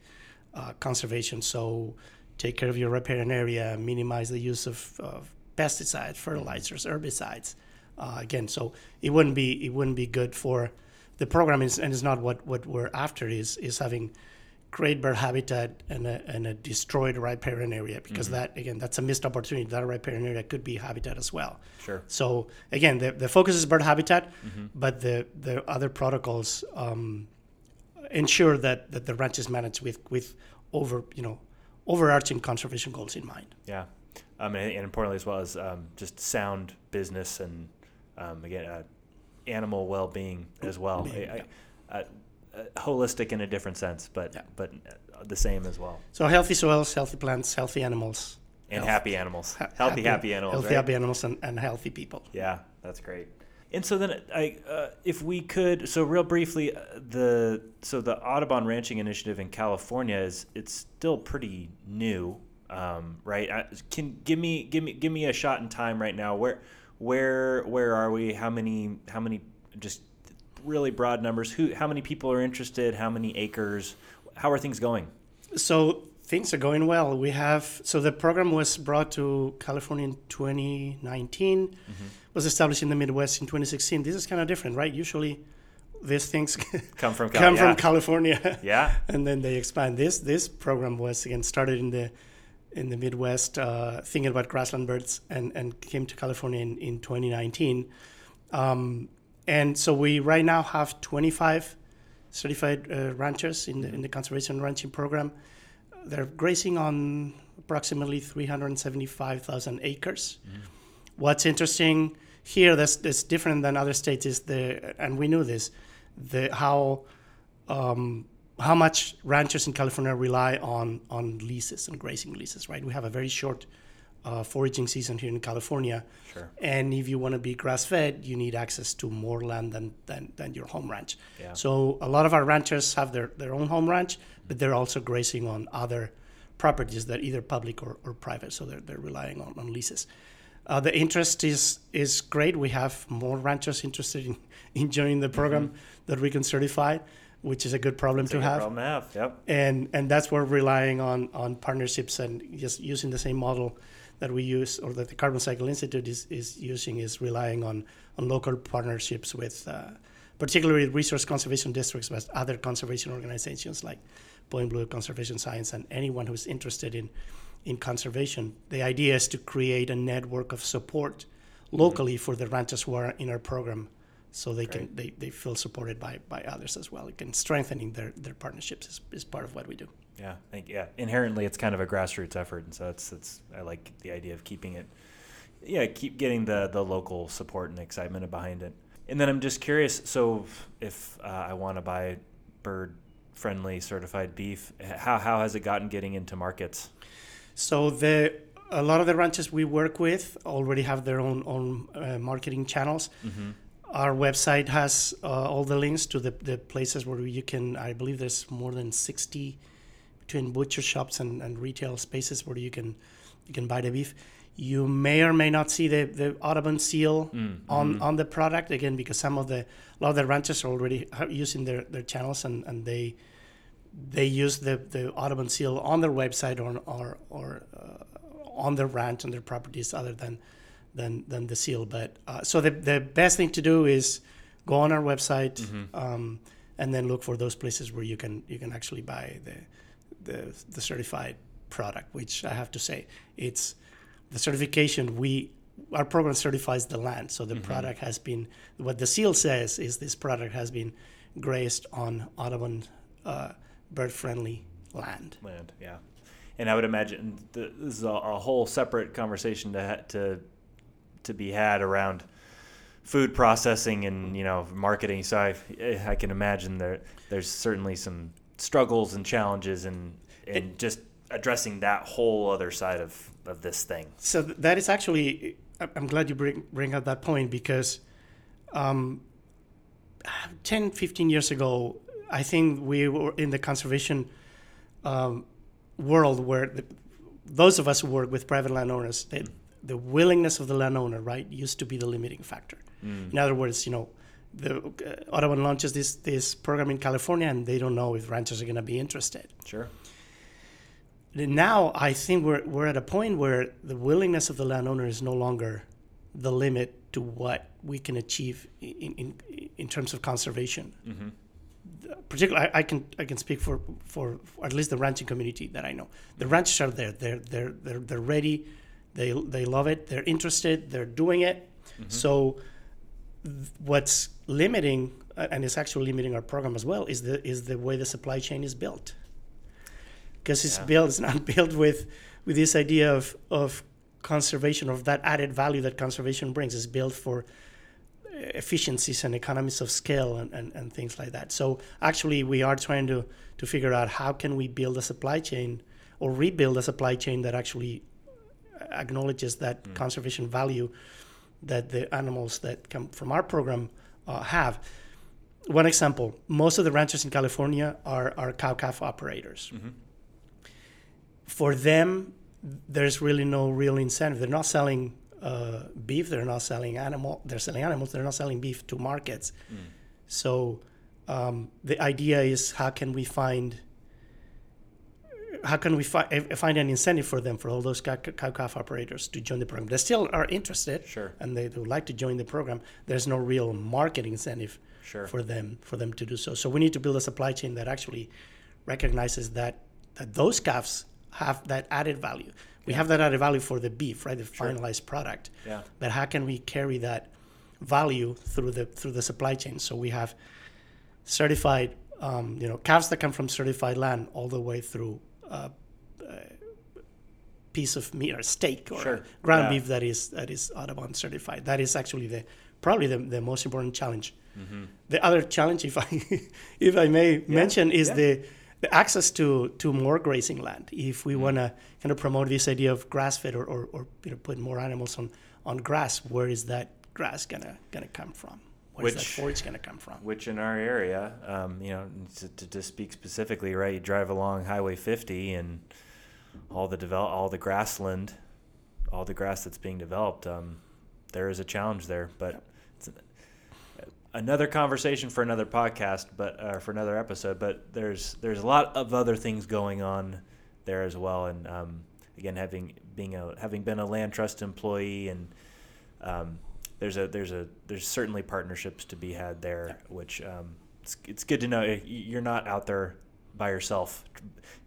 uh, conservation. So take care of your riparian area, minimize the use of, of pesticides, fertilizers, herbicides. Uh, again, so it wouldn't be it wouldn't be good for the program is and it's not what, what we're after is is having great bird habitat and a, and a destroyed riparian area because that again that's a missed opportunity. That riparian area could be habitat as well. Sure. so again the, the focus is bird habitat but the the other protocols um, ensure that, that the ranch is managed with with over you know overarching conservation goals in mind. Yeah, um, and, and importantly as well as um, just sound business and um, again uh, animal well-being as well. Being, I, I, uh, uh, holistic in a different sense, but Yeah. but uh, the same as well. so healthy soils healthy plants healthy animals And Health. happy animals, ha- healthy, happy, animals. healthy right? happy animals and, and healthy people Yeah, that's great. And so then, I, uh, if we could, so real briefly, uh, the so the Audubon Ranching Initiative in California is it's still pretty new, um, right? I, can give me give me give me a shot in time right now. Where where where are we? How many how many just really broad numbers? Who how many people are interested? How many acres? How are things going? So things are going well. We have so the program was brought to California in 2019, Mm-hmm. was established in the Midwest in 2016. This is kind of different, right? Usually, these things Come from Cal- come yeah. from California, Yeah, and then they expand. This this program was again started in the in the Midwest, uh, thinking about grassland birds, and and came to California in, in 2019. Um, and so we right now have 25 certified uh, ranchers in the, in the conservation ranching program. They're grazing on approximately 375,000 acres. What's interesting here that's, that's different than other states is the, and we knew this, the how um, how much ranchers in California rely on on leases and grazing leases, right? We have a very short uh, foraging season here in California, Sure. and if you want to be grass fed, you need access to more land than, than, than your home ranch. Yeah. So a lot of our ranchers have their, their own home ranch, but they're also grazing on other properties that are either public or, or private. So they're, they're relying on, on leases. Uh, the interest is is great. We have more ranchers interested in, in joining the program that we can certify, which is a good problem It's to have problem to have. Yep. and and that's where we're relying on on partnerships and just using the same model that we use or that the Carbon Cycle Institute is, is using is relying on on local partnerships with uh, particularly resource conservation districts but other conservation organizations like Point Blue Conservation Science and anyone who's interested in in conservation. The idea is to create a network of support locally for the ranchers who are in our program so they can they, they feel supported by by others as well. Again, strengthening their their partnerships is, is part of what we do. Yeah, I think yeah. Inherently, it's kind of a grassroots effort, and so it's it's. I like the idea of keeping it. Yeah, keep getting the the local support and excitement behind it. And then I'm just curious. So if uh, I want to buy bird friendly certified beef, how how has it gotten getting into markets? So the a lot of the ranches we work with already have their own own uh, marketing channels. Our website has uh, all the links to the, the places where you can. I believe there's more than sixty between butcher shops and, and retail spaces where you can you can buy the beef. You may or may not see the, the Audubon seal on, on the product again because some of the a lot of the ranchers are already using their, their channels and, and they they use the, the Audubon seal on their website or or, or uh, on their ranch and their properties other than than, than the seal. But uh, so the, the best thing to do is go on our website um, and then look for those places where you can you can actually buy the the, the certified product. Which I have to say, it's the certification we our program certifies the land. So the product has been what the seal says is this product has been grazed on Audubon uh, bird friendly land. land. Yeah, and I would imagine th- this is a, a whole separate conversation to ha- to to be had around food processing and you know marketing. So I I can imagine there there's certainly some struggles and challenges and and just addressing that whole other side of of this thing. So that is actually, I'm glad you bring, bring up that point because um, 10, 15 years ago, I think we were in the conservation um, world where the, those of us who work with private landowners, they, the willingness of the landowner, right, used to be the limiting factor. In other words, you know, the uh, Audubon launches this this program in California, and they don't know if ranchers are going to be interested Sure. now I think we're, we're at a point where the willingness of the landowner is no longer the limit to what we can achieve in, in, in terms of conservation. The- Particularly, I, I can I can speak for, for at least the ranching community that I know. The ranchers are there. They're they're they're, they're ready. They they love it. They're interested. They're doing it. So th- what's limiting uh, and it's actually limiting our program as well is the is the way the supply chain is built because it's Yeah. built it's not built with with this idea of of conservation of that added value that conservation brings it's built for uh, efficiencies and economies of scale and, and, and things like that so actually we are trying to to figure out how can we build a supply chain or rebuild a supply chain that actually acknowledges that conservation value that the animals that come from our program uh, have one example most of the ranchers in california are, are cow calf operators for them, there's really no real incentive. They're not selling uh, beef. They're not selling animal. They're selling animals. They're not selling beef to markets. So um, the idea is how can we find how can we fi- find an incentive for them for all those cow cow calf operators to join the program? They still are interested, Sure. and they, they would like to join the program. There's no real market incentive Sure. for them for them to do so. So we need to build a supply chain that actually recognizes that that those calves have that added value. We have that added value for the beef, right? The finalized product. Yeah. But how can we carry that value through the through the supply chain. So we have certified, um, you know, calves that come from certified land all the way through a piece of meat or steak or Sure. ground Yeah. beef that is that is Audubon certified. That is actually the probably the, the most important challenge. Mm-hmm. The other challenge, if I if I may mention, is yeah. the the access to to more grazing land. If we mm-hmm. want to kind of promote this idea of grass fed or, or, or you know put more animals on on grass, where is that grass gonna gonna come from? Where's that Which- forage gonna come from? Which in our area, um, you know, to, to, to speak specifically, right? You drive along Highway 50 and all the develop, all the grassland, all the grass that's being developed. Um, there is a challenge there, but it's another conversation for another podcast, but uh, for another episode. But there's there's a lot of other things going on there as well, and um, again, having being a having been a land trust employee and um, there's a there's a there's certainly partnerships to be had there, which um, it's, it's good to know you're not out there by yourself.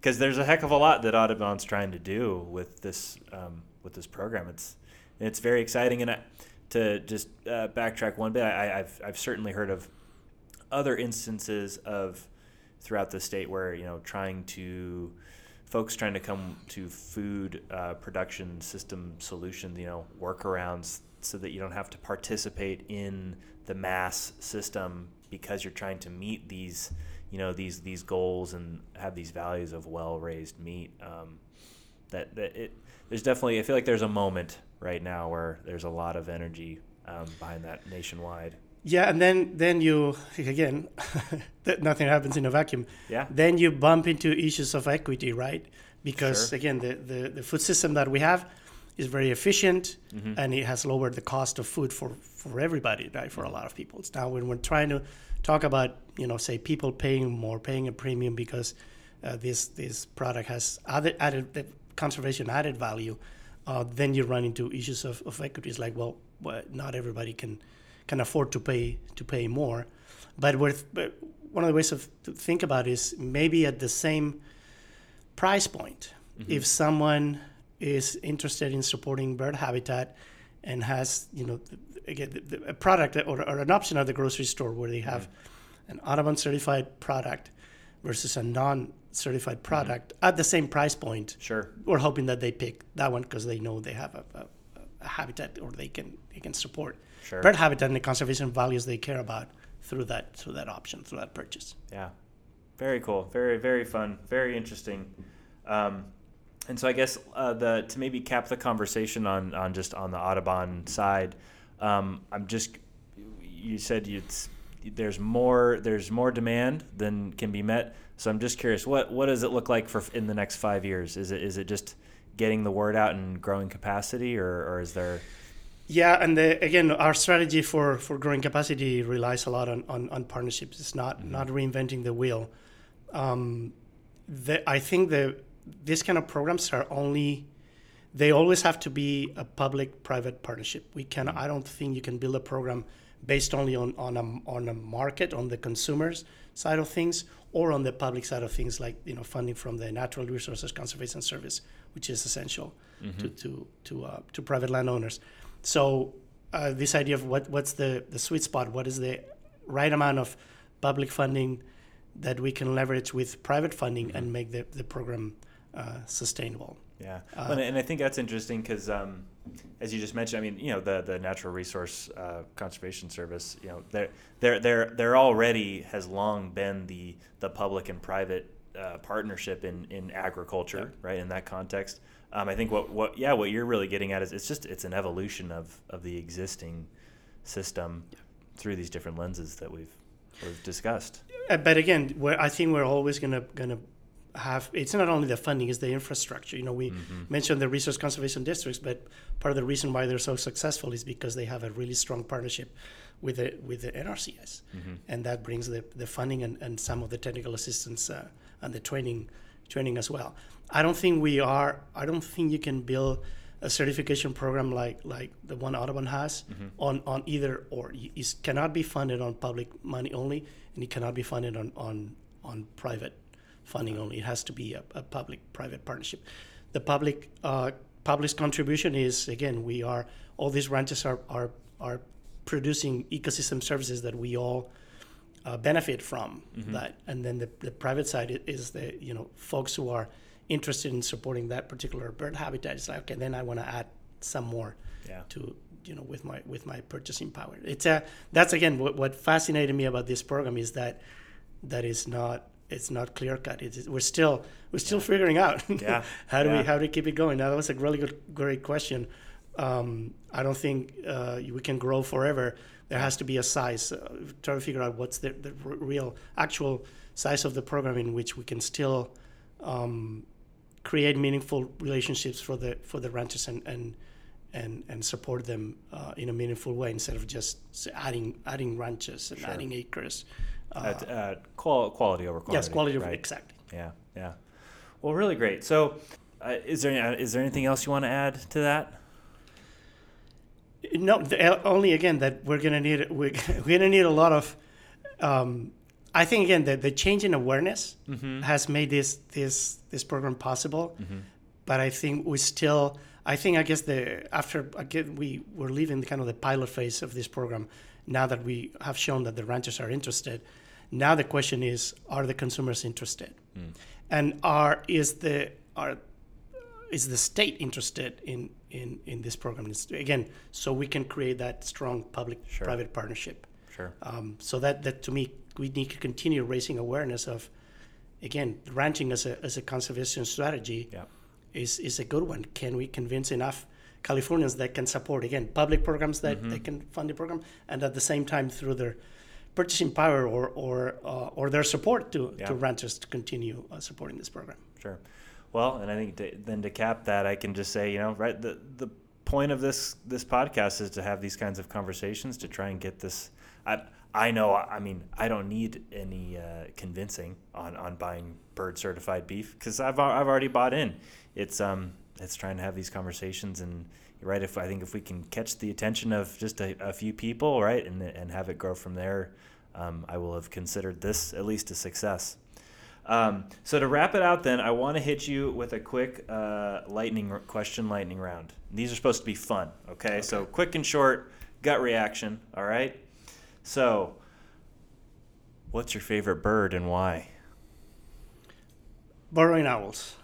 Because there's a heck of a lot that Audubon's trying to do with this um, with this program. It's it's very exciting, and I, to just uh, backtrack one bit, I, I've I've certainly heard of other instances of throughout the state where you know trying to folks trying to come to food uh, production system solutions, you know, workarounds so that you don't have to participate in the mass system because you're trying to meet these, you know, these these goals and have these values of well raised meat. Um, that that it there's definitely I feel like there's a moment right now where there's a lot of energy um, behind that nationwide. Yeah, and then then you again, nothing happens in a vacuum. Yeah. Then you bump into issues of equity, right? Because Sure. again, the, the the food system that we have is very efficient, Mm-hmm. and it has lowered the cost of food for for everybody, right? For a lot of people. It's now when we're trying to talk about you know say people paying more, paying a premium because uh, this this product has added added the conservation added value, uh, then you run into issues of, of equities like well, not everybody can can afford to pay to pay more, but with but one of the ways of to think about is maybe at the same price point. If someone is interested in supporting bird habitat and has you know again the, the, a product or, or an option at the grocery store where they have an Audubon certified product versus a non-certified product at the same price point Sure. we're hoping that they pick that one because they know they have a, a, a habitat or they can they can support Sure. bird habitat and the conservation values they care about through that through that option through that purchase. Yeah, very cool. Very very fun. Very interesting. Um, and so I guess uh, the to maybe cap the conversation on on just on the Audubon side, um, I'm just you said there's more there's more demand than can be met. So I'm just curious, what what does it look like for in the next five years? Is it is it just getting the word out and growing capacity, or, or is there Yeah, and the, again, our strategy for, for growing capacity relies a lot on, on, on partnerships. It's not not reinventing the wheel. Um, the, I think the these kind of programs are only they always have to be a public-private partnership. We can I don't think you can build a program based only on on a, on a market on the consumers side of things or on the public side of things like you know funding from the Natural Resources Conservation Service, which is essential to to to uh, to private landowners. So uh, this idea of what what's the the sweet spot, what is the right amount of public funding that we can leverage with private funding and make the, the program uh, sustainable. Yeah, Well, and, and I think that's interesting because, um, as you just mentioned, I mean, you know, the the Natural Resource uh, Conservation Service, you know, they're they're they're they're already has long been the the public and private uh, partnership in in agriculture, right? In that context, um, I think what what yeah, what you're really getting at is it's just it's an evolution of of the existing system through these different lenses that we've we've discussed. Uh, but again, I think we're always gonna gonna have. It's not only the funding; it's the infrastructure. You know, we mm-hmm. mentioned the resource conservation districts, but part of the reason why they're so successful is because they have a really strong partnership with the with the NRCS, mm-hmm. and that brings the, the funding and, and some of the technical assistance uh, and the training training as well. I don't think we are. I don't think you can build a certification program like like the one Audubon has mm-hmm. on on either or. It cannot be funded on public money only, and it cannot be funded on on on private funding only. It has to be a, a public-private partnership. The public uh, public's contribution is again we are all these ranches are are are producing ecosystem services that we all uh, benefit from Mm-hmm. that and then the, the private side is the you know folks who are interested in supporting that particular bird habitat it's like okay then i want to add some more Yeah. to you know with my with my purchasing power it's a that's again what, what fascinated me about this program is that that is not it's not clear cut it's, we're still we're still figuring out Yeah. how do Yeah. we how do we keep it going now that was a really good great question um, i don't think uh, we can grow forever there has to be a size uh, try to figure out what's the, the r- real actual size of the program in which we can still um, create meaningful relationships for the for the ranchers and and and, and support them uh, in a meaningful way instead of just adding adding ranches and Sure. adding acres. Uh, At, uh, qual- quality over quantity. yes, quality right? exactly. Yeah, yeah. Well, really great. So, uh, is there is there anything else you want to add to that? No, the, uh, only again that we're gonna need we're, we're gonna need a lot of. Um, I think again that the change in awareness Mm-hmm. has made this this this program possible, but I think we still. I think I guess the after again we we're leaving kind of the pilot phase of this program. Now that we have shown that the ranchers are interested, now the question is: Are the consumers interested? And are is the are is the state interested in in in this program? It's, again, so we can create that strong public-private partnership. Sure. Um, so that that to me, we need to continue raising awareness of, again, ranching as a as a conservation strategy Yeah. is is a good one. Can we convince enough Californians that can support again public programs that Mm-hmm. they can fund the program, and at the same time through their purchasing power or or uh, or their support to Yeah. to ranchers to continue uh, supporting this program. Sure. Well, and I think to, then to cap that, I can just say, you know, right, the the point of this this podcast is to have these kinds of conversations to try and get this. I I know. I mean, I don't need any uh, convincing on, on buying bird certified beef because I've I've already bought in. It's um it's trying to have these conversations and right. If I think if we can catch the attention of just a, a few people, right, and and have it grow from there, um, I will have considered this at least a success. Um, so to wrap it out, then I want to hit you with a quick uh, lightning question, lightning round. These are supposed to be fun, okay? So quick and short, gut reaction. All right. So, what's your favorite bird and why? Burrowing owls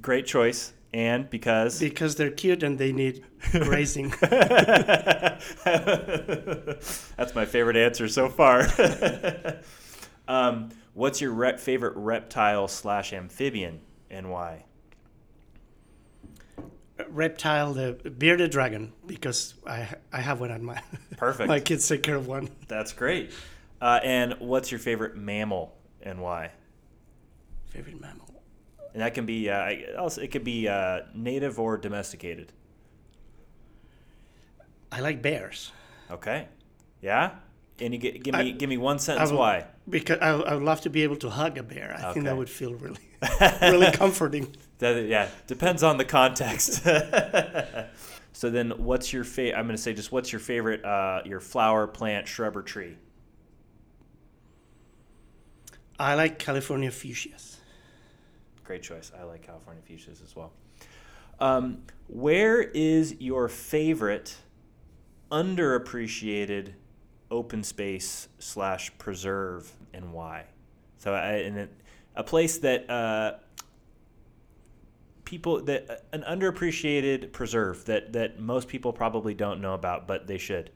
great choice, and because because they're cute and they need grazing. that's my favorite answer so far. um, what's your rep- favorite reptile slash amphibian and why? Reptile, the bearded dragon, because I I have one on my Perfect. my kids take care of one. That's great. Uh, and what's your favorite mammal and why? Favorite mammal. And that can be uh, also it could be uh, native or domesticated. I like bears. Okay. Yeah. And you get, give me I- give me one sentence will- why. Because I, I would love to be able to hug a bear. I think that would feel really, really comforting. That, yeah, depends on the context. so then, what's your favorite? I'm going to say just what's your favorite uh, your flower, plant, shrub, or tree? I like California fuchsias. Great choice. I like California fuchsias as well. Um, where is your favorite underappreciated open space slash preserve and why? So, I, and it, a place that uh, people that an underappreciated preserve that that most people probably don't know about, but they should.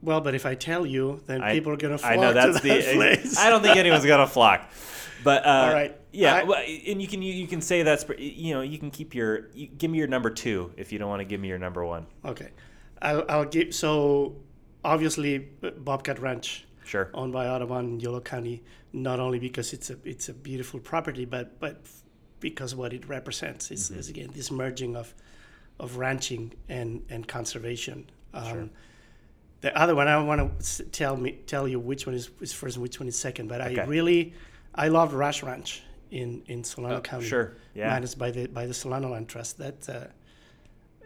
Well, but if I tell you, then I- people are gonna flock I know that's to that the. place. I don't think anyone's gonna flock, but uh, All right. Yeah, I- well, and you can you, you can say that's you know you can keep your you, give me your number two if you don't want to give me your number one. Okay, I'll, I'll give. So obviously, Bobcat Ranch, Sure. owned by Audubon in Yolo County, not only because it's a it's a beautiful property, but but because what it represents is, Mm-hmm. is again this merging of of ranching and and conservation. Um, Sure. The other one I want to tell me tell you which one is, is first and which one is second, but Okay. I really I love Rush Ranch in in Solano Oh, County. sure. Yeah. managed by the by the Solano Land Trust. That uh,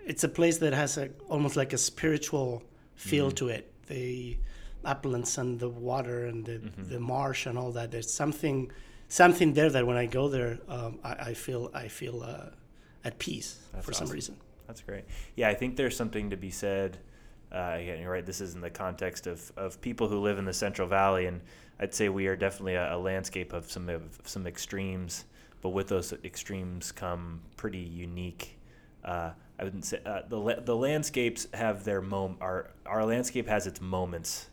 it's a place that has a almost like a spiritual feel Mm-hmm. to it. The uplands and the water and the, Mm-hmm. the marsh and all that. There's something something there that when I go there, um, I, I feel I feel uh, at peace That's for some reason. That's great. Yeah, I think there's something to be said. Uh, again, you're right. This is in the context of, of people who live in the Central Valley, and I'd say we are definitely a, a landscape of some of some extremes. But with those extremes come pretty unique. Uh, I wouldn't say uh, the the landscapes have their mom. Our our landscape has its moments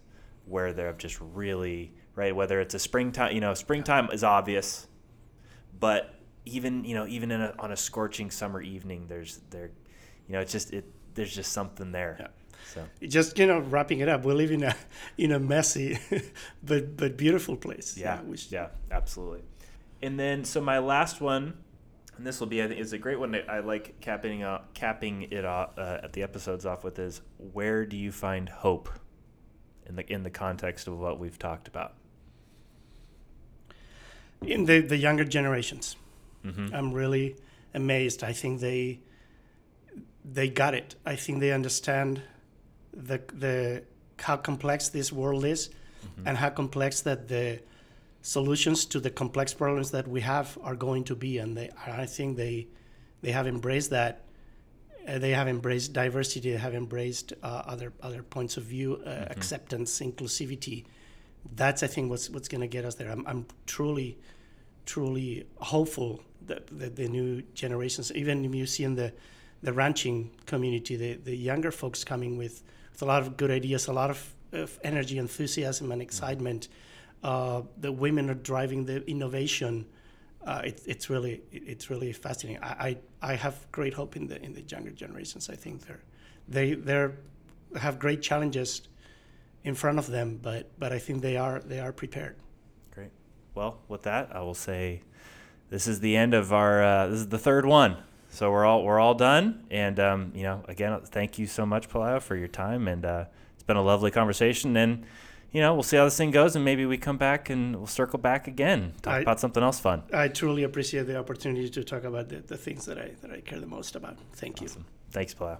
where they're just really right. Whether it's a springtime, you know, springtime is obvious, but even you know even in a, on a scorching summer evening, there's there, you know, it's just it. There's just something there. Yeah. So Just you know, wrapping it up, we live in a in a messy, but but beautiful place. yeah, which- yeah, absolutely. And then so my last one, and this will be I think is a great one. That I like capping uh, capping it off, uh, at the episodes off with is where do you find hope in the in the context of what we've talked about. in the the younger generations. Mm-hmm. I'm really amazed. I think they they got it. I think they understand the the how complex this world is Mm-hmm. and how complex that the solutions to the complex problems that we have are going to be. And they I think they they have embraced that uh, they have embraced diversity they have embraced uh, other other points of view uh, acceptance inclusivity. That's I think what's what's going to get us there. I'm, I'm truly truly hopeful that, that the new generations, even if you see in the, the ranching community, the, the younger folks coming with, with a lot of good ideas, a lot of, of energy, enthusiasm, and excitement. Uh, the women are driving the innovation. Uh, it, it's really it's really fascinating. I, I, I have great hope in the in the younger generations. I think they're they they're have great challenges in front of them, but but I think they are they are prepared. Great. Well, with that, I will say this is the end of our. Uh, this is the third one, so we're all we're all done. And um, you know, again, thank you so much, Pelayo, for your time, and uh, it's been a lovely conversation. And you know, we'll see how this thing goes, and maybe we come back and we'll circle back again, talk I- about something else fun. I truly appreciate the opportunity to talk about the, the things that I that I care the most about. Thank you. Thanks, Pelayo.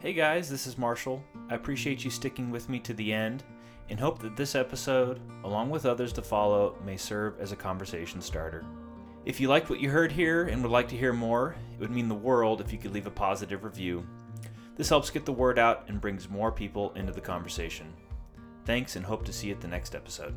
Hey guys, this is Marshall. I appreciate you sticking with me to the end and hope that this episode, along with others to follow, may serve as a conversation starter. If you liked what you heard here and would like to hear more, it would mean the world if you could leave a positive review. This helps get the word out and brings more people into the conversation. Thanks and hope to see you at the next episode.